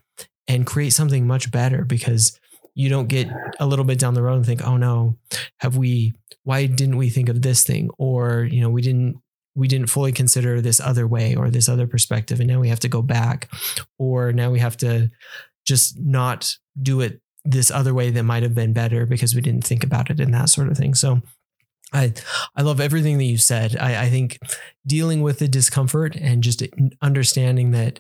and create something much better because you don't get a little bit down the road and think, oh no, have we, why didn't we think of this thing? Or, you know, we didn't, we didn't fully consider this other way or this other perspective. And now we have to go back, or now we have to just not do it this other way that might have been better because we didn't think about it and that sort of thing. So, I I love everything that you said. I, I think dealing with the discomfort and just understanding that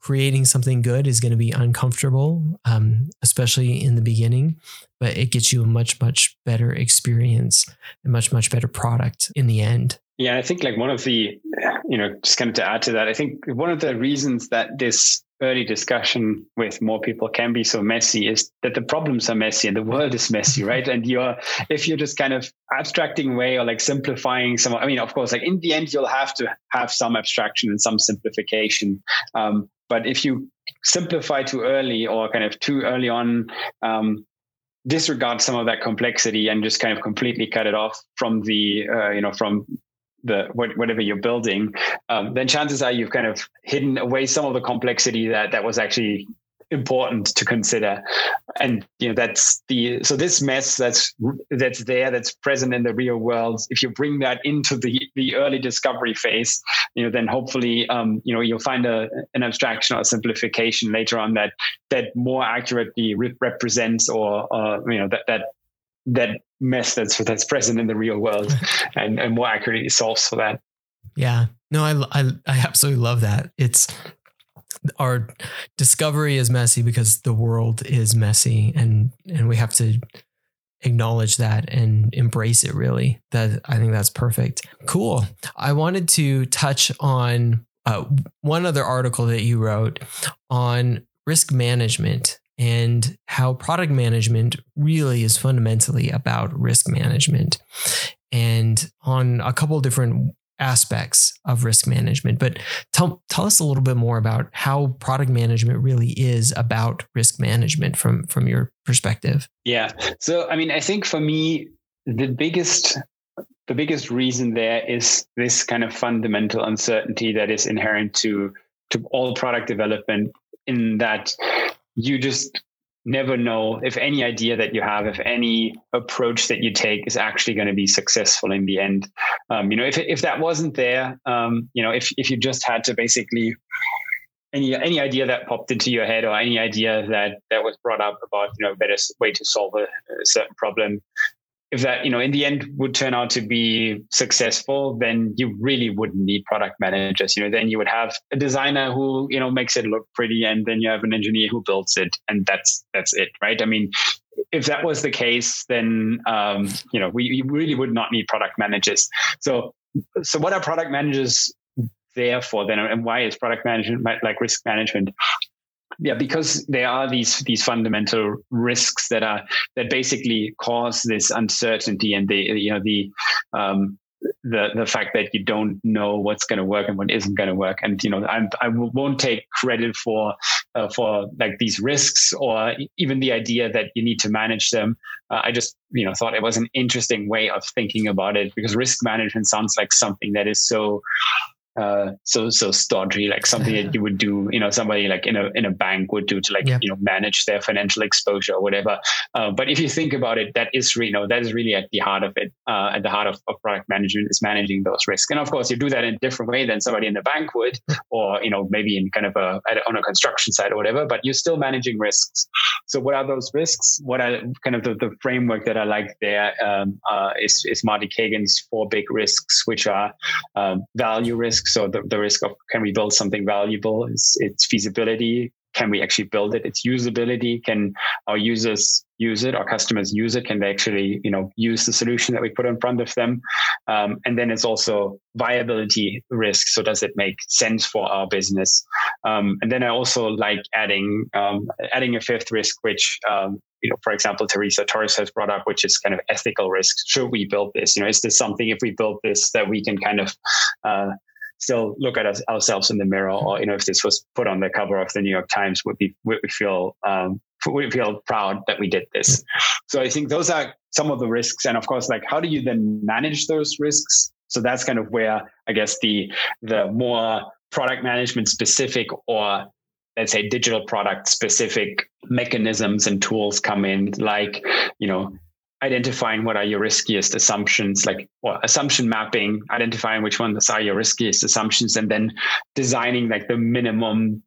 creating something good is going to be uncomfortable, um, especially in the beginning, but it gets you a much, much better experience, and much, much better product in the end.
Yeah, I think like one of the, you know, just kind of to add to that, I think one of the reasons that this early discussion with more people can be so messy is that the problems are messy and the world is messy, right? And you're, if you're just kind of abstracting away or like simplifying some, I mean, of course, like in the end, you'll have to have some abstraction and some simplification. Um, but if you simplify too early or kind of too early on, um, disregard some of that complexity and just kind of completely cut it off from the, uh, you know, from the whatever you're building, um, then chances are you've kind of hidden away some of the complexity that that was actually important to consider. And you know that's the so this mess that's that's there that's present in the real world if you bring that into the the early discovery phase you know then hopefully um, you know you'll find a an abstraction or simplification later on that that more accurately re- represents or uh, you know that that that mess that's that's present in the real world and and more accurately solves for that.
Yeah. No i i, I absolutely love that. It's our discovery is messy because the world is messy and and we have to acknowledge that and embrace it really. That i think that's perfect. Cool. I wanted to touch on uh, one other article that you wrote on risk management and how product management really is fundamentally about risk management and on a couple different aspects of risk management. But tell tell us a little bit more about how product management really is about risk management from from your perspective.
Yeah. So I mean, I think for me, the biggest the biggest reason there is this kind of fundamental uncertainty that is inherent to to all product development in that you just never know if any idea that you have, if any approach that you take is actually going to be successful in the end. Um, you know, if if that wasn't there, um, you know, if if you just had to basically any any idea that popped into your head or any idea that that was brought up about you know a better way to solve a, a certain problem if that you know in the end would turn out to be successful then you really wouldn't need product managers. You know then you would have a designer who you know makes it look pretty and then you have an engineer who builds it and that's that's it right? I mean if that was the case then um, you know we, we really would not need product managers. So so what are product managers there for then and why is product management like risk management yeah, because there are these these fundamental risks that are that basically cause this uncertainty and the you know the um, the the fact that you don't know what's going to work and what isn't going to work. And you know I'm, I won't take credit for uh, for like these risks or even the idea that you need to manage them. Uh, I just you know thought it was an interesting way of thinking about it because risk management sounds like something that is so uh, so so stodgy, like something that you would do, you know, somebody like in a in a bank would do to like yep. you know manage their financial exposure or whatever. Uh, but if you think about it, that is you know that is really at the heart of it. Uh, at the heart of, of product management is managing those risks, and of course you do that in a different way than somebody in the bank would, or you know maybe in kind of a on a construction site or whatever. But you're still managing risks. So what are those risks? What are kind of the, the framework that I like there um, uh, is is Marty Cagan's four big risks, which are um, value risks risk. So the, the risk of can we build something valuable? It's, it's feasibility. Can we actually build it? It's usability. Can our users use it? Our customers use it? Can they actually, you know, use the solution that we put in front of them? Um, and then it's also viability risk. So does it make sense for our business? Um, and then I also like adding um, adding a fifth risk, which um, you know, for example, Teresa Torres has brought up, which is kind of ethical risk. Should we build this? You know, is this something if we build this that we can kind of uh, still look at us, ourselves in the mirror, or you know, if this was put on the cover of the New York Times, would be would we feel um, we feel proud that we did this. So I think those are some of the risks, and of course, like how do you then manage those risks? So that's kind of where I guess the the more product management specific or let's say digital product specific mechanisms and tools come in like you know identifying what are your riskiest assumptions, like well, assumption mapping, identifying which ones are your riskiest assumptions, and then designing like the minimum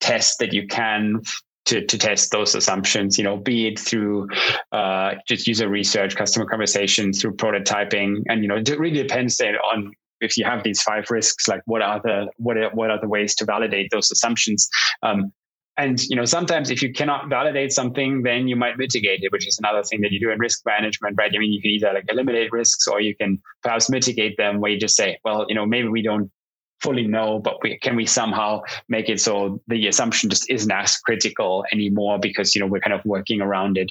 test that you can to, to test those assumptions, you know, be it through uh, just user research, customer conversations, through prototyping. And, you know, it really depends on if you have these five risks, like what are the what are, what are the ways to validate those assumptions? Um, and you know, sometimes if you cannot validate something, then you might mitigate it, which is another thing that you do in risk management, right? I mean, you can either like eliminate risks or you can perhaps mitigate them where you just say, well, you know, maybe we don't fully know, but we, can we somehow make it so the assumption just isn't as critical anymore because you know we're kind of working around it.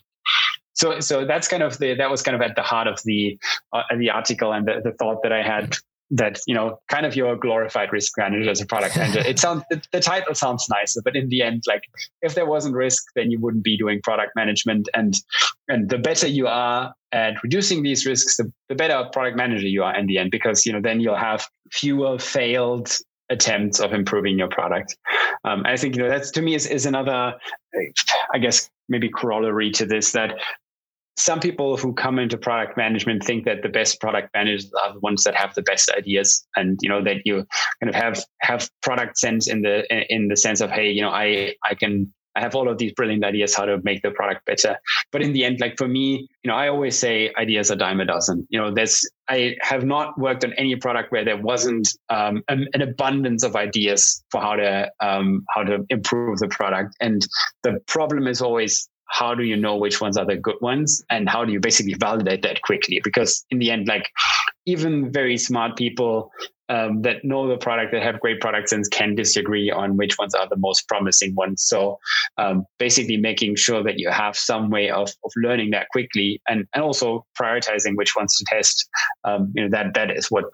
So, so that's kind of the that was kind of at the heart of the uh, the article and the, the thought that I had that you know kind of your glorified risk manager as a product manager. It sounds the, the, title sounds nicer but in the end like if there wasn't risk then you wouldn't be doing product management. And and the better you are at reducing these risks the, the better product manager you are in the end because you know then you'll have fewer failed attempts of improving your product. Um, i think you know that's to me is, is another i guess maybe corollary to this that some people who come into product management think that the best product managers are the ones that have the best ideas and you know that you kind of have have product sense in the in the sense of hey you know i i can I have all of these brilliant ideas how to make the product better. But in the end, like for me, you know, I always say ideas are dime a dozen. You know, there's I have not worked on any product where there wasn't um, an, an, abundance of ideas for how to um, how to improve the product. And the problem is always how do you know which ones are the good ones and how do you basically validate that quickly? Because in the end like even very smart people um, that know the product that have great product sense can disagree on which ones are the most promising ones. So um, basically making sure that you have some way of, of learning that quickly and, and also prioritizing which ones to test. Um, you know that that is what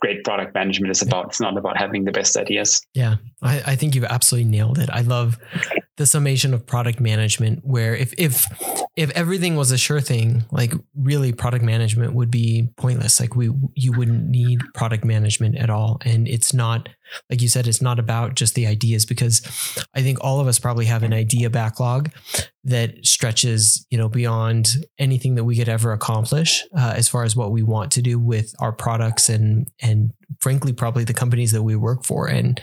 great product management is about. It's not about having the best ideas.
Yeah, I, I, think you've absolutely nailed it. I love the summation of product management, where if if if everything was a sure thing, like really product management would be pointless. Like we you wouldn't need product management at all. And it's not like you said, it's not about just the ideas because I think all of us probably have an idea backlog that stretches, you know, beyond anything that we could ever accomplish uh, as far as what we want to do with our products and and frankly probably the companies that we work for and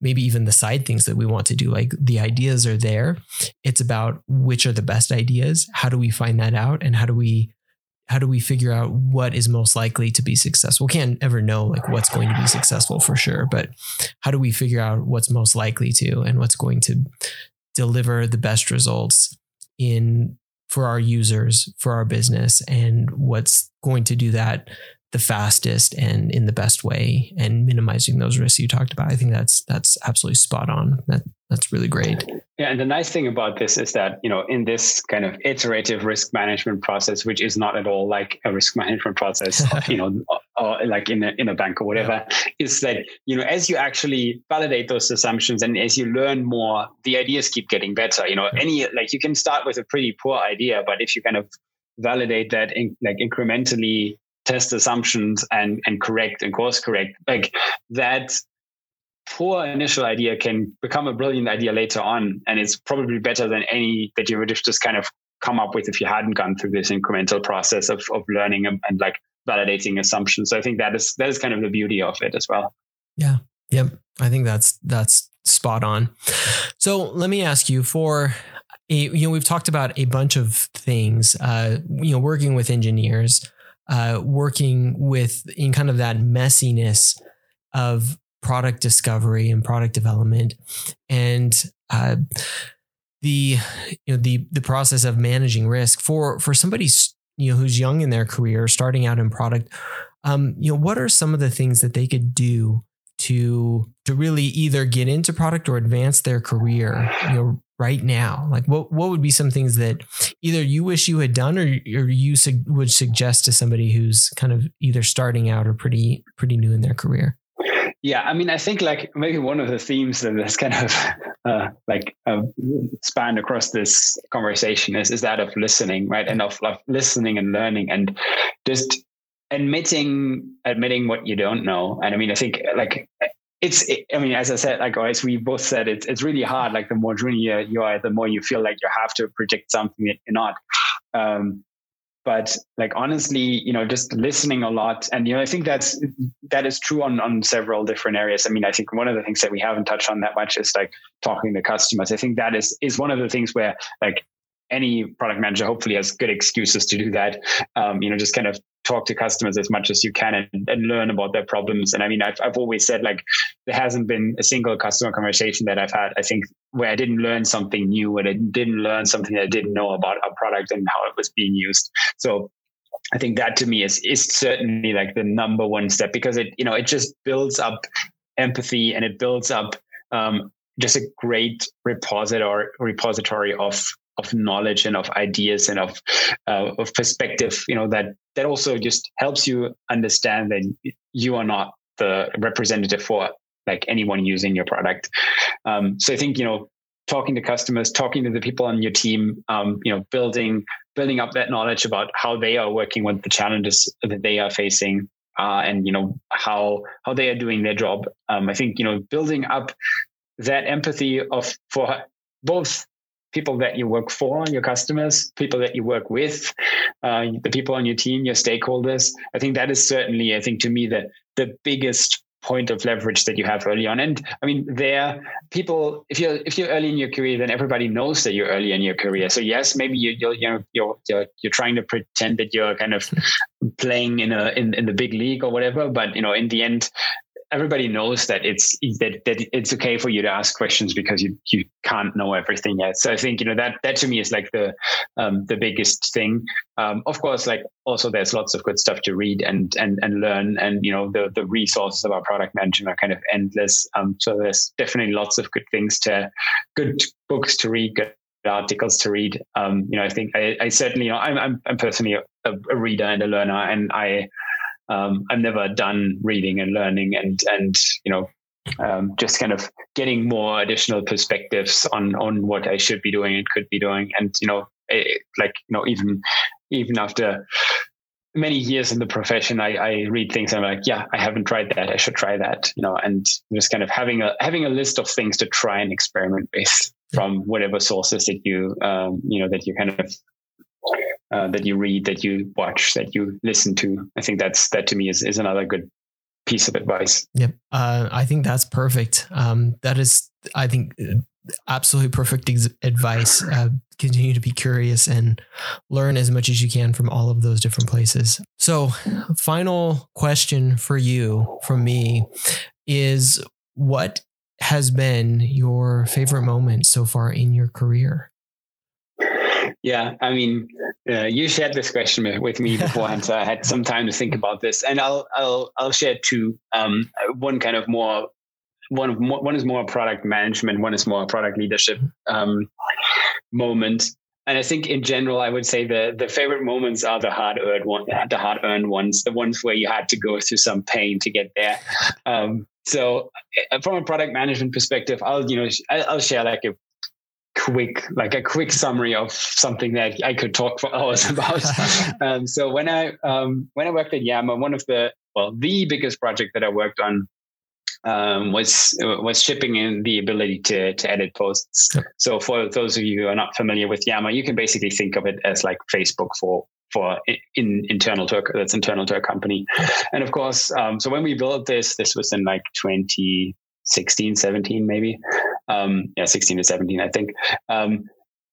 maybe even the side things that we want to do. Like the ideas are there. It's about which are the best ideas. How do we find that out? And how do we how do we figure out what is most likely to be successful? We can't ever know like what's going to be successful for sure, but how do we figure out what's most likely to and what's going to deliver the best results in for our users, for our business, and what's going to do that the fastest and in the best way and minimizing those risks you talked about. I think that's that's absolutely spot on. That that's really great.
Yeah, and the nice thing about this is that you know in this kind of iterative risk management process, which is not at all like a risk management process, you know, or like in a in a bank or whatever, yeah. is that you know as you actually validate those assumptions and as you learn more, the ideas keep getting better. You know, yeah. any like you can start with a pretty poor idea, but if you kind of validate that in, like incrementally test assumptions and and correct and course correct. Like that poor initial idea can become a brilliant idea later on and it's probably better than any that you would have just kind of come up with if you hadn't gone through this incremental process of, of learning and, and like validating assumptions. So i think that is that is kind of the beauty of it as well.
Yeah. Yep. I think that's that's spot on. So let me ask you for a, you know we've talked about a bunch of things uh you know working with engineers uh, working with in kind of that messiness of product discovery and product development. And uh, the you know the the process of managing risk for for somebody you know who's young in their career starting out in product um, you know what are some of the things that they could do to to really either get into product or advance their career you know right now? Like what what would be some things that either you wish you had done or, or you su- would suggest to somebody who's kind of either starting out or pretty pretty new in their career?
Yeah, I mean, I think like maybe one of the themes that is kind of uh, like uh, spanned across this conversation is is that of listening, right? And of, of listening and learning and just admitting admitting what you don't know. And I mean, I think like it's i mean as i said like as we both said it's, it's really hard. Like the more junior you are the more you feel like you have to predict something that you're not. Um, but like honestly you know just listening a lot. And you know i think that's that is true on on several different areas. I mean i think one of the things that we haven't touched on that much is like talking to customers. I think that is is one of the things where like any product manager hopefully has good excuses to do that. Um, you know, just kind of talk to customers as much as you can and, and, learn about their problems. And I mean, I've, I've always said like there hasn't been a single customer conversation that I've had, I think, where I didn't learn something new, where I didn't learn something that I didn't know about a product and how it was being used. So I think that to me is is certainly like the number one step because it, you know, it just builds up empathy and it builds up um, just a great repository repository of of knowledge and of ideas and of uh, of perspective you know that that also just helps you understand that you are not the representative for like anyone using your product. Um, so i think you know talking to customers talking to the people on your team um, you know building building up that knowledge about how they are working with the challenges that they are facing uh, and you know how how they are doing their job. Um, i think you know building up that empathy of for both people that you work for, your customers, people that you work with, uh, the people on your team, your stakeholders. I think that is certainly, I think to me, the the biggest point of leverage that you have early on. And I mean, there people, if you're if you're early in your career, then everybody knows that you're early in your career. So yes, maybe you, you're you know you're you're you're trying to pretend that you're kind of playing in a in, in the big league or whatever. But you know, in the end, everybody knows that it's that, that it's okay for you to ask questions because you you can't know everything yet. So I think you know that that to me is like the um, the biggest thing. Um, of course, like also there's lots of good stuff to read and and and learn, and you know the the resources of our product management are kind of endless. Um, so there's definitely lots of good things to good books to read, good articles to read. Um, you know, I think I, I certainly, you know, I'm, I'm, I'm personally a, a, reader and a learner, and I, um, I'm never done reading and learning, and and you know, um, just kind of getting more additional perspectives on on what I should be doing and could be doing, and you know, it, like you know, even even after many years in the profession, I, I read things and I'm like, yeah, I haven't tried that. I should try that, you know, and just kind of having a having a list of things to try and experiment with from whatever sources that you um, you know that you kind of uh, that you read, that you watch, that you listen to. I think that's that to me is is another good piece of advice.
Yep, uh, I think that's perfect. Um, that is, I think, absolutely perfect ex- advice. Uh, continue to be curious and learn as much as you can from all of those different places. So, final question for you from me is what has been your favorite moment so far in your career?
Yeah, I mean, uh, you shared this question with me beforehand, so I had some time to think about this, and I'll I'll I'll share two. Um, one kind of more, one one is more product management, one is more product leadership um, moment. And I think in general, I would say the the favorite moments are the hard earned one, the hard earned ones, the ones where you had to go through some pain to get there. Um, so uh, from a product management perspective, I'll, you know, I'll share like a quick, like a quick summary of something that I could talk for hours about. um, so when I, um, when I worked at Yammer, one of the, well, the biggest project that I worked on um, was was shipping in the ability to to edit posts. So for those of you who are not familiar with Yammer, you can basically think of it as like Facebook for for in internal to a, that's internal to a company. And of course, um, so when we built this, this was in like 2016, 17, maybe. Um, yeah, 16 to 17, I think. Um,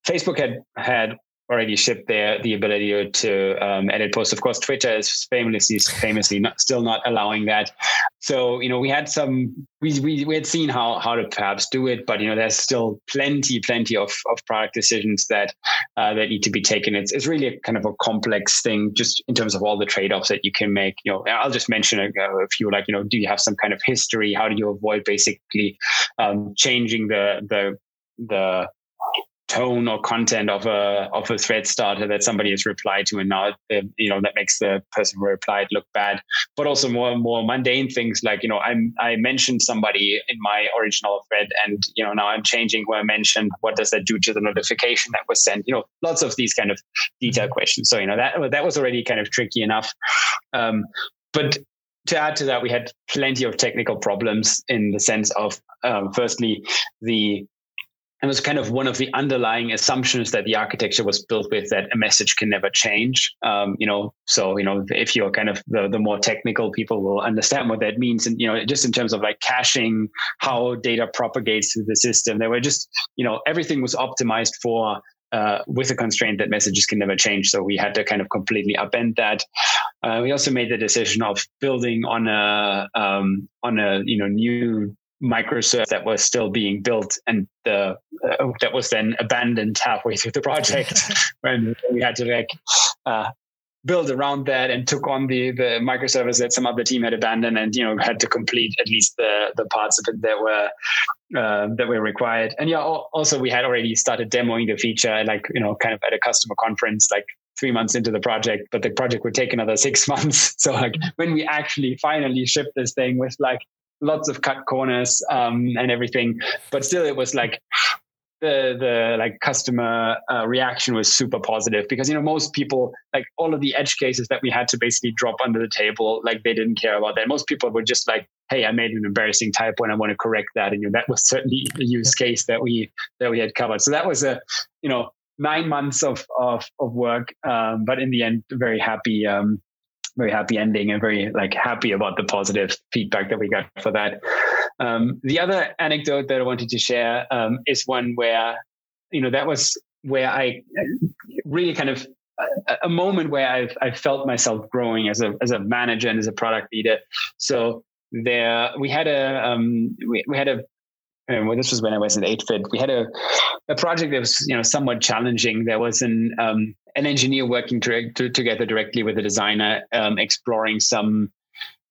Facebook had had already shipped their the ability to um, edit posts. Of course, Twitter is famously famously not, still not allowing that. So you know, we had some we, we we had seen how how to perhaps do it, but you know, there's still plenty plenty of of product decisions that uh, that need to be taken. It's it's really a kind of a complex thing, just in terms of all the trade offs that you can make. You know, I'll just mention a, a, few, like you know, do you have some kind of history? How do you avoid basically um, changing the the the tone or content of a of a thread starter that somebody has replied to and now you know that makes the person who replied look bad. But also more more mundane things like you know i'm i mentioned somebody in my original thread and you know now i'm changing who i mentioned. What does that do to the notification that was sent? You know lots of these kind of detailed questions. So you know that that was already kind of tricky enough. Um, but to add to that, we had plenty of technical problems in the sense of, um, firstly, the it was kind of one of the underlying assumptions that the architecture was built with that a message can never change. Um, you know, so you know if you're kind of the, the more technical people will understand what that means, and you know just in terms of like caching, how data propagates through the system, they were just you know everything was optimized for uh, with a constraint that messages can never change. So we had to kind of completely upend that. Uh, we also made the decision of building on a um, on a you know new microservice that was still being built and the uh, that was then abandoned halfway through the project. When we had to like uh, build around that and took on the the microservice that some other team had abandoned and you know had to complete at least the the parts of it that were uh, that were required. And yeah also we had already started demoing the feature like you know kind of at a customer conference like three months into the project but the project would take another six months. So like when we actually finally shipped this thing with like lots of cut corners um, and everything. But still, it was like the the like customer uh, reaction was super positive because you know most people like all of the edge cases that we had to basically drop under the table like they didn't care about that. Most people were just like, "Hey, I made an embarrassing typo and I want to correct that." And you know that was certainly a use case that we that we had covered. So that was a you know nine months of of, of work, um, but in the end, very happy um, very happy ending and very like happy about the positive feedback that we got for that. Um, the other anecdote that I wanted to share um, is one where, you know, that was where I really kind of a, moment where I've I felt myself growing as a as a manager and as a product leader. So there we had a um, we, we had a well, this was when I was at 8fit. We had a, a project that was, you know, somewhat challenging. There was an um, an engineer working direct, to, together directly with a designer, um, exploring some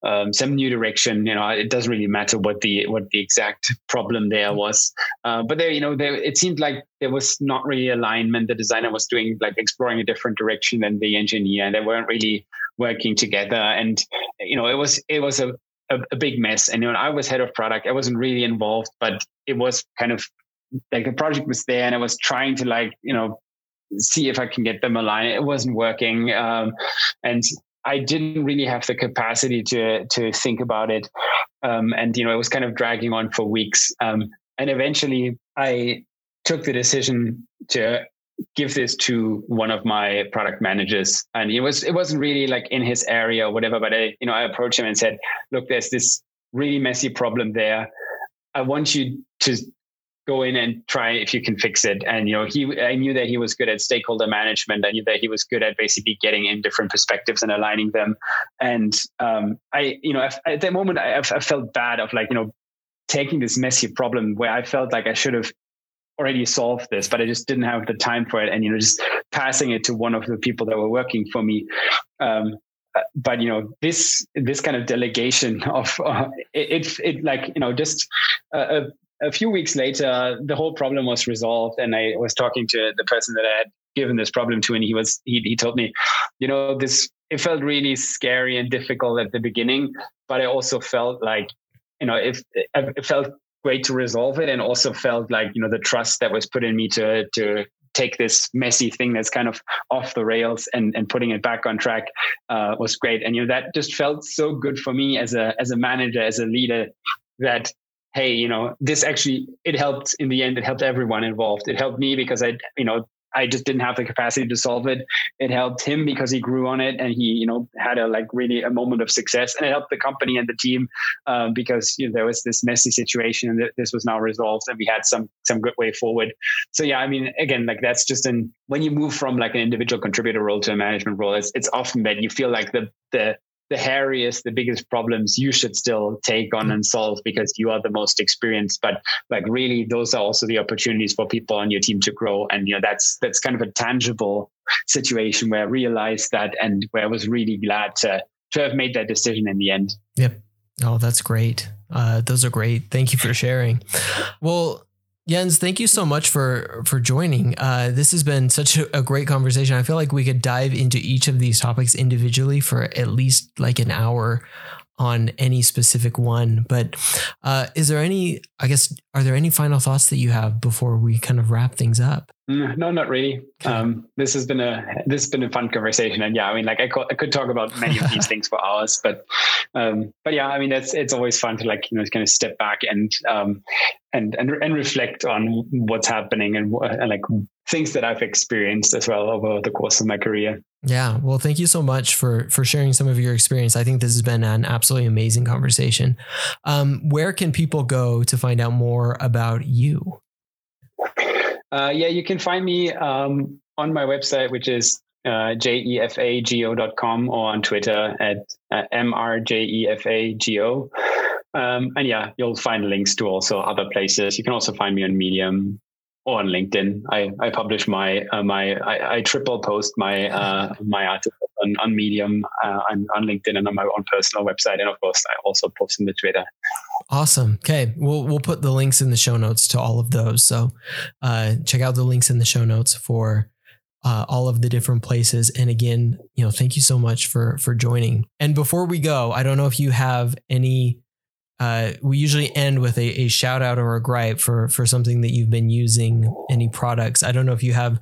um, some new direction. You know, it doesn't really matter what the what the exact problem there was, uh, but there, you know, there it seemed like there was not really alignment. The designer was doing like exploring a different direction than the engineer, and they weren't really working together. And you know, it was it was a a, a big mess. And you know, I was head of product. I wasn't really involved, but it was kind of like the project was there, and I was trying to like you know see if I can get them aligned. It wasn't working, um, and I didn't really have the capacity to to think about it. Um, and you know, it was kind of dragging on for weeks. Um, and eventually, I took the decision to give this to one of my product managers. And it was it wasn't really like in his area or whatever but i you know i approached him and said look there's this really messy problem there. I want you to go in and try if you can fix it. And you know he i knew that he was good at stakeholder management. I knew that he was good at basically getting in different perspectives and aligning them. And um, i you know at that moment I, I felt bad of like you know taking this messy problem where i felt like i should have already solved this, but I just didn't have the time for it. And, you know, just passing it to one of the people that were working for me. Um, but you know this this kind of delegation of uh, it, it, it like you know just a, a few weeks later the whole problem was resolved and i was talking to the person that i had given this problem to and he was he, he told me you know this it felt really scary and difficult at the beginning but i also felt like you know if it felt great to resolve it and also felt like you know the trust that was put in me to to take this messy thing that's kind of off the rails and and putting it back on track uh, was great. And you know that just felt so good for me as a as a manager as a leader that hey you know this actually it helped in the end it helped everyone involved. It helped me because i you know I just didn't have the capacity to solve it. It helped him because he grew on it and he, you know, had a like really a moment of success. And it helped the company and the team um, because you know there was this messy situation and this was now resolved and we had some some good way forward. So yeah, I mean, again, like that's just an when you move from like an individual contributor role to a management role, it's it's often that you feel like the the the hairiest, the biggest problems you should still take on and solve because you are the most experienced. But like really, those are also the opportunities for people on your team to grow. And you know, that's that's kind of a tangible situation where I realized that and where I was really glad to to have made that decision in the end.
Yep. Oh, that's great. Uh, those are great. Thank you for sharing. Well, Jens, thank you so much for for joining. Uh, this has been such a, a, great conversation. I feel like we could dive into each of these topics individually for at least like an hour on any specific one. But uh, is there any? I guess are there any final thoughts that you have before we kind of wrap things up?
No, not really. Um, this has been a this has been a fun conversation, and yeah, I mean, like I could, I could talk about many of these things for hours, but um, but yeah, I mean, it's it's always fun to like you know kind of step back and um, and and and reflect on what's happening and, and like things that I've experienced as well over the course of my career.
Yeah, well, thank you so much for for sharing some of your experience. I think this has been an absolutely amazing conversation. Um, where can people go to find out more about you?
Uh, yeah, you can find me um, on my website, which is uh, jefago.com or on Twitter at uh, mrjefago. Um, and yeah, you'll find links to also other places. You can also find me on Medium on LinkedIn. I, I publish my uh, my I, I, triple post my uh, my article on, on Medium, uh, on, on LinkedIn, and on my own personal website. And of course, I also post in the Twitter.
Awesome. Okay, we'll we'll put the links in the show notes to all of those. So uh, check out the links in the show notes for. Uh, all of the different places and again you know thank you so much for for joining and before we go i don't know if you have any uh, we usually end with a, a, shout out or a gripe for for something that you've been using any products. I don't know if you have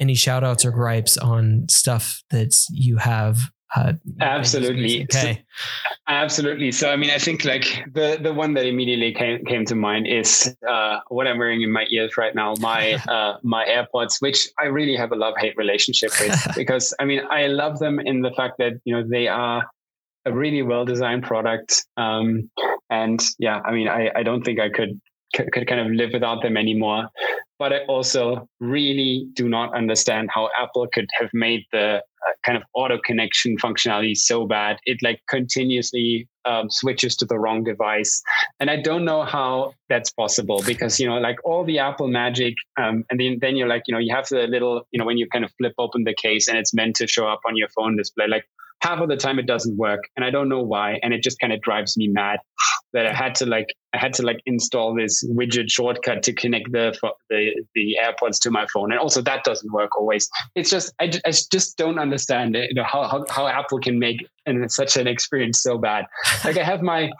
any shout outs or gripes on stuff that you have uh,
absolutely. Okay. So, absolutely. So i mean i think like the the one that immediately came came to mind is uh, what i'm wearing in my ears right now my uh, my airpods which i really have a love hate relationship with because i mean i love them in the fact that you know they are a really well designed product. Um, and yeah, I mean, I, I don't think I could, could kind of live without them anymore. But I also really do not understand how Apple could have made the kind of auto connection functionality so bad. It like continuously um, switches to the wrong device. And I don't know how that's possible because, you know, like all the Apple magic, um, and then, then you're like, you know, you have the little, you know, when you kind of flip open the case and it's meant to show up on your phone display, like half of the time it doesn't work and i don't know why and it just kind of drives me mad that i had to like i had to like install this widget shortcut to connect the the, the airpods to my phone and also that doesn't work always it's just i, I just don't understand it, you know, how, how, how apple can make and such an experience so bad like i have my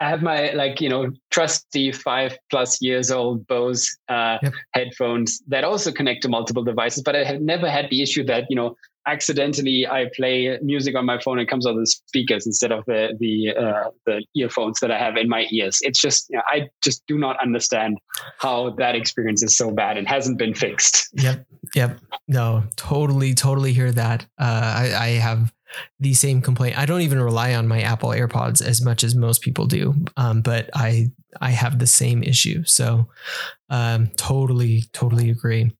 I have my like you know trusty five plus years old Bose uh, yep. headphones that also connect to multiple devices, but I have never had the issue that you know accidentally I play music on my phone and it comes out of the speakers instead of the the uh, the earphones that I have in my ears. It's just you know, I just do not understand how that experience is so bad and hasn't been fixed.
Yep, yep. No, totally, totally hear that. Uh, I, I have the same complaint. I don't even rely on my Apple AirPods as much as most people do, um, but I I have the same issue. So, um, totally, totally agree.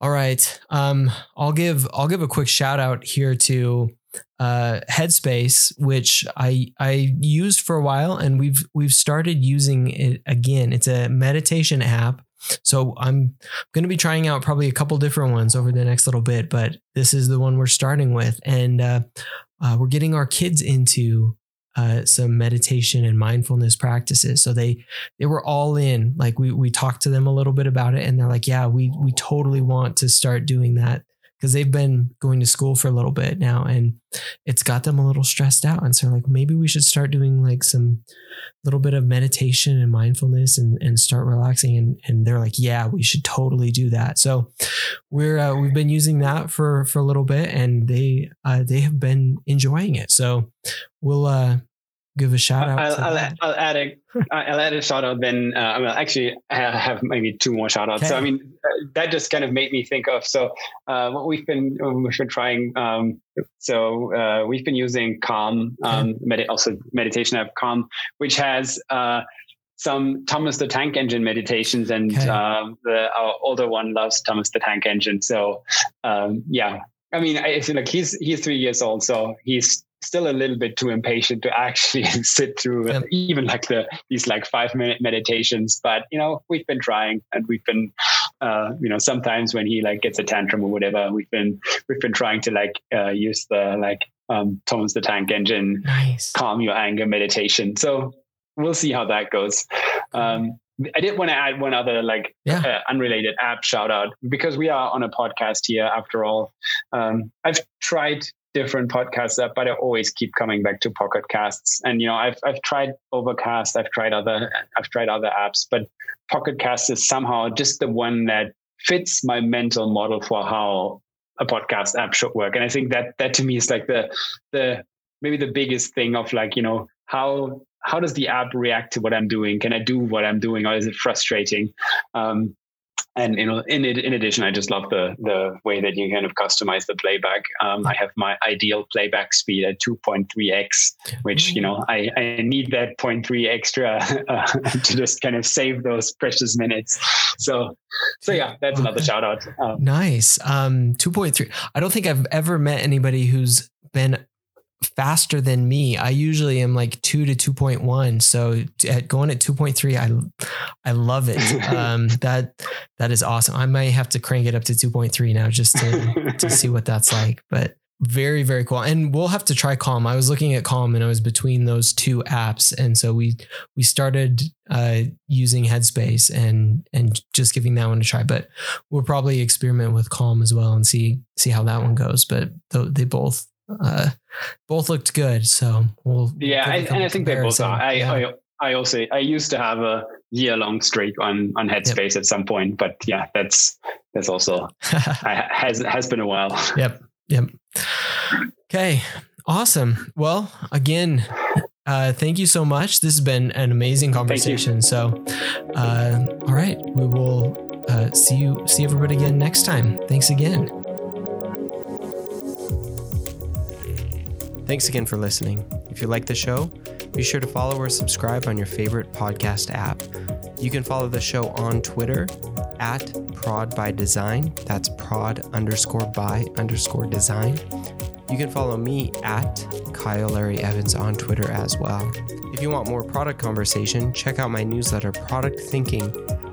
All right. Um, I'll give I'll give a quick shout out here to uh, Headspace, which I I used for a while, and we've we've started using it again. It's a meditation app. So I'm going to be trying out probably a couple different ones over the next little bit, but this is the one we're starting with, and uh, uh, we're getting our kids into uh, some meditation and mindfulness practices. So they they were all in. Like we we talked to them a little bit about it, and they're like, "Yeah, we we totally want to start doing that." Because they've been going to school for a little bit now, and it's got them a little stressed out. And so, like, maybe we should start doing like some little bit of meditation and mindfulness, and and start relaxing. And and they're like, yeah, we should totally do that. So we're uh, we've been using that for for a little bit, and they uh, they have been enjoying it. So we'll uh, give a shout out.
I'll, I'll, I'll, add a I'll add a shout out. Then uh, well, actually, I have maybe two more shout outs. Okay. So I mean, uh, that just kind of made me think of so uh, what we've been we've been trying. Um, so uh, we've been using Calm, um, med- also meditation app Calm, which has. Uh, some Thomas the Tank Engine meditations, and okay. um, the, our older one loves Thomas the Tank Engine. So, um, yeah, I mean, I feel like he's he's three years old, so he's still a little bit too impatient to actually sit through yeah. even like the these like five minute meditations. But you know, we've been trying, and we've been, uh, you know, sometimes when he like gets a tantrum or whatever, we've been we've been trying to like uh, use the like um, Thomas the Tank Engine,
nice.
calm your anger meditation. So we'll see how that goes. Um, I did want to add one other like yeah. uh, unrelated app shout out because we are on a podcast here after all. Um, I've tried different podcasts up, but I always keep coming back to Pocket Casts. And you know, I've I've tried Overcast, I've tried other I've tried other apps, but Pocket Cast is somehow just the one that fits my mental model for how a podcast app should work. And I think that that to me is like the the maybe the biggest thing of like, you know, how how does the app react to what I'm doing? Can I do what I'm doing, or is it frustrating? Um, and you know in in addition i just love the the way that you kind of customize the playback. Um, i have my ideal playback speed at 2.3x which you know i i need that 0.3 extra uh, to just kind of save those precious minutes. So so yeah that's another shout out.
Um, nice. Um 2.3 i don't think i've ever met anybody who's been faster than me. I usually am like two to two point one. So at going at two point three, I I love it. Um, that that is awesome. I might have to crank it up to two point three now just to to see what that's like. But very very cool. And we'll have to try Calm. I was looking at Calm and I was between those two apps, and so we we started uh, using Headspace and and just giving that one a try. But we'll probably experiment with Calm as well and see see how that one goes. But they both uh, both looked good. So we'll
yeah, I, and I think they both are. I, yeah. I I also I used to have a year long streak on on Headspace yep. at some point, but yeah, that's that's also I, has has been a while.
Yep. Yep. Okay. Awesome. Well, again, uh, thank you so much. This has been an amazing conversation. So, uh, all right, we will uh, see you see everybody again next time. Thanks again. Thanks again for listening. If you like the show, be sure to follow or subscribe on your favorite podcast app. You can follow the show on Twitter at prod by design. That's prod underscore by underscore design. You can follow me at Kyle Larry Evans on Twitter as well. If you want more product conversation, check out my newsletter, Product Thinking,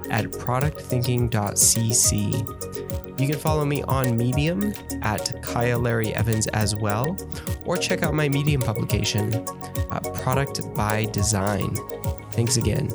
at productthinking.cc. You can follow me on Medium at Kyle Larry Evans as well, or check out my Medium publication, uh, Product by Design. Thanks again.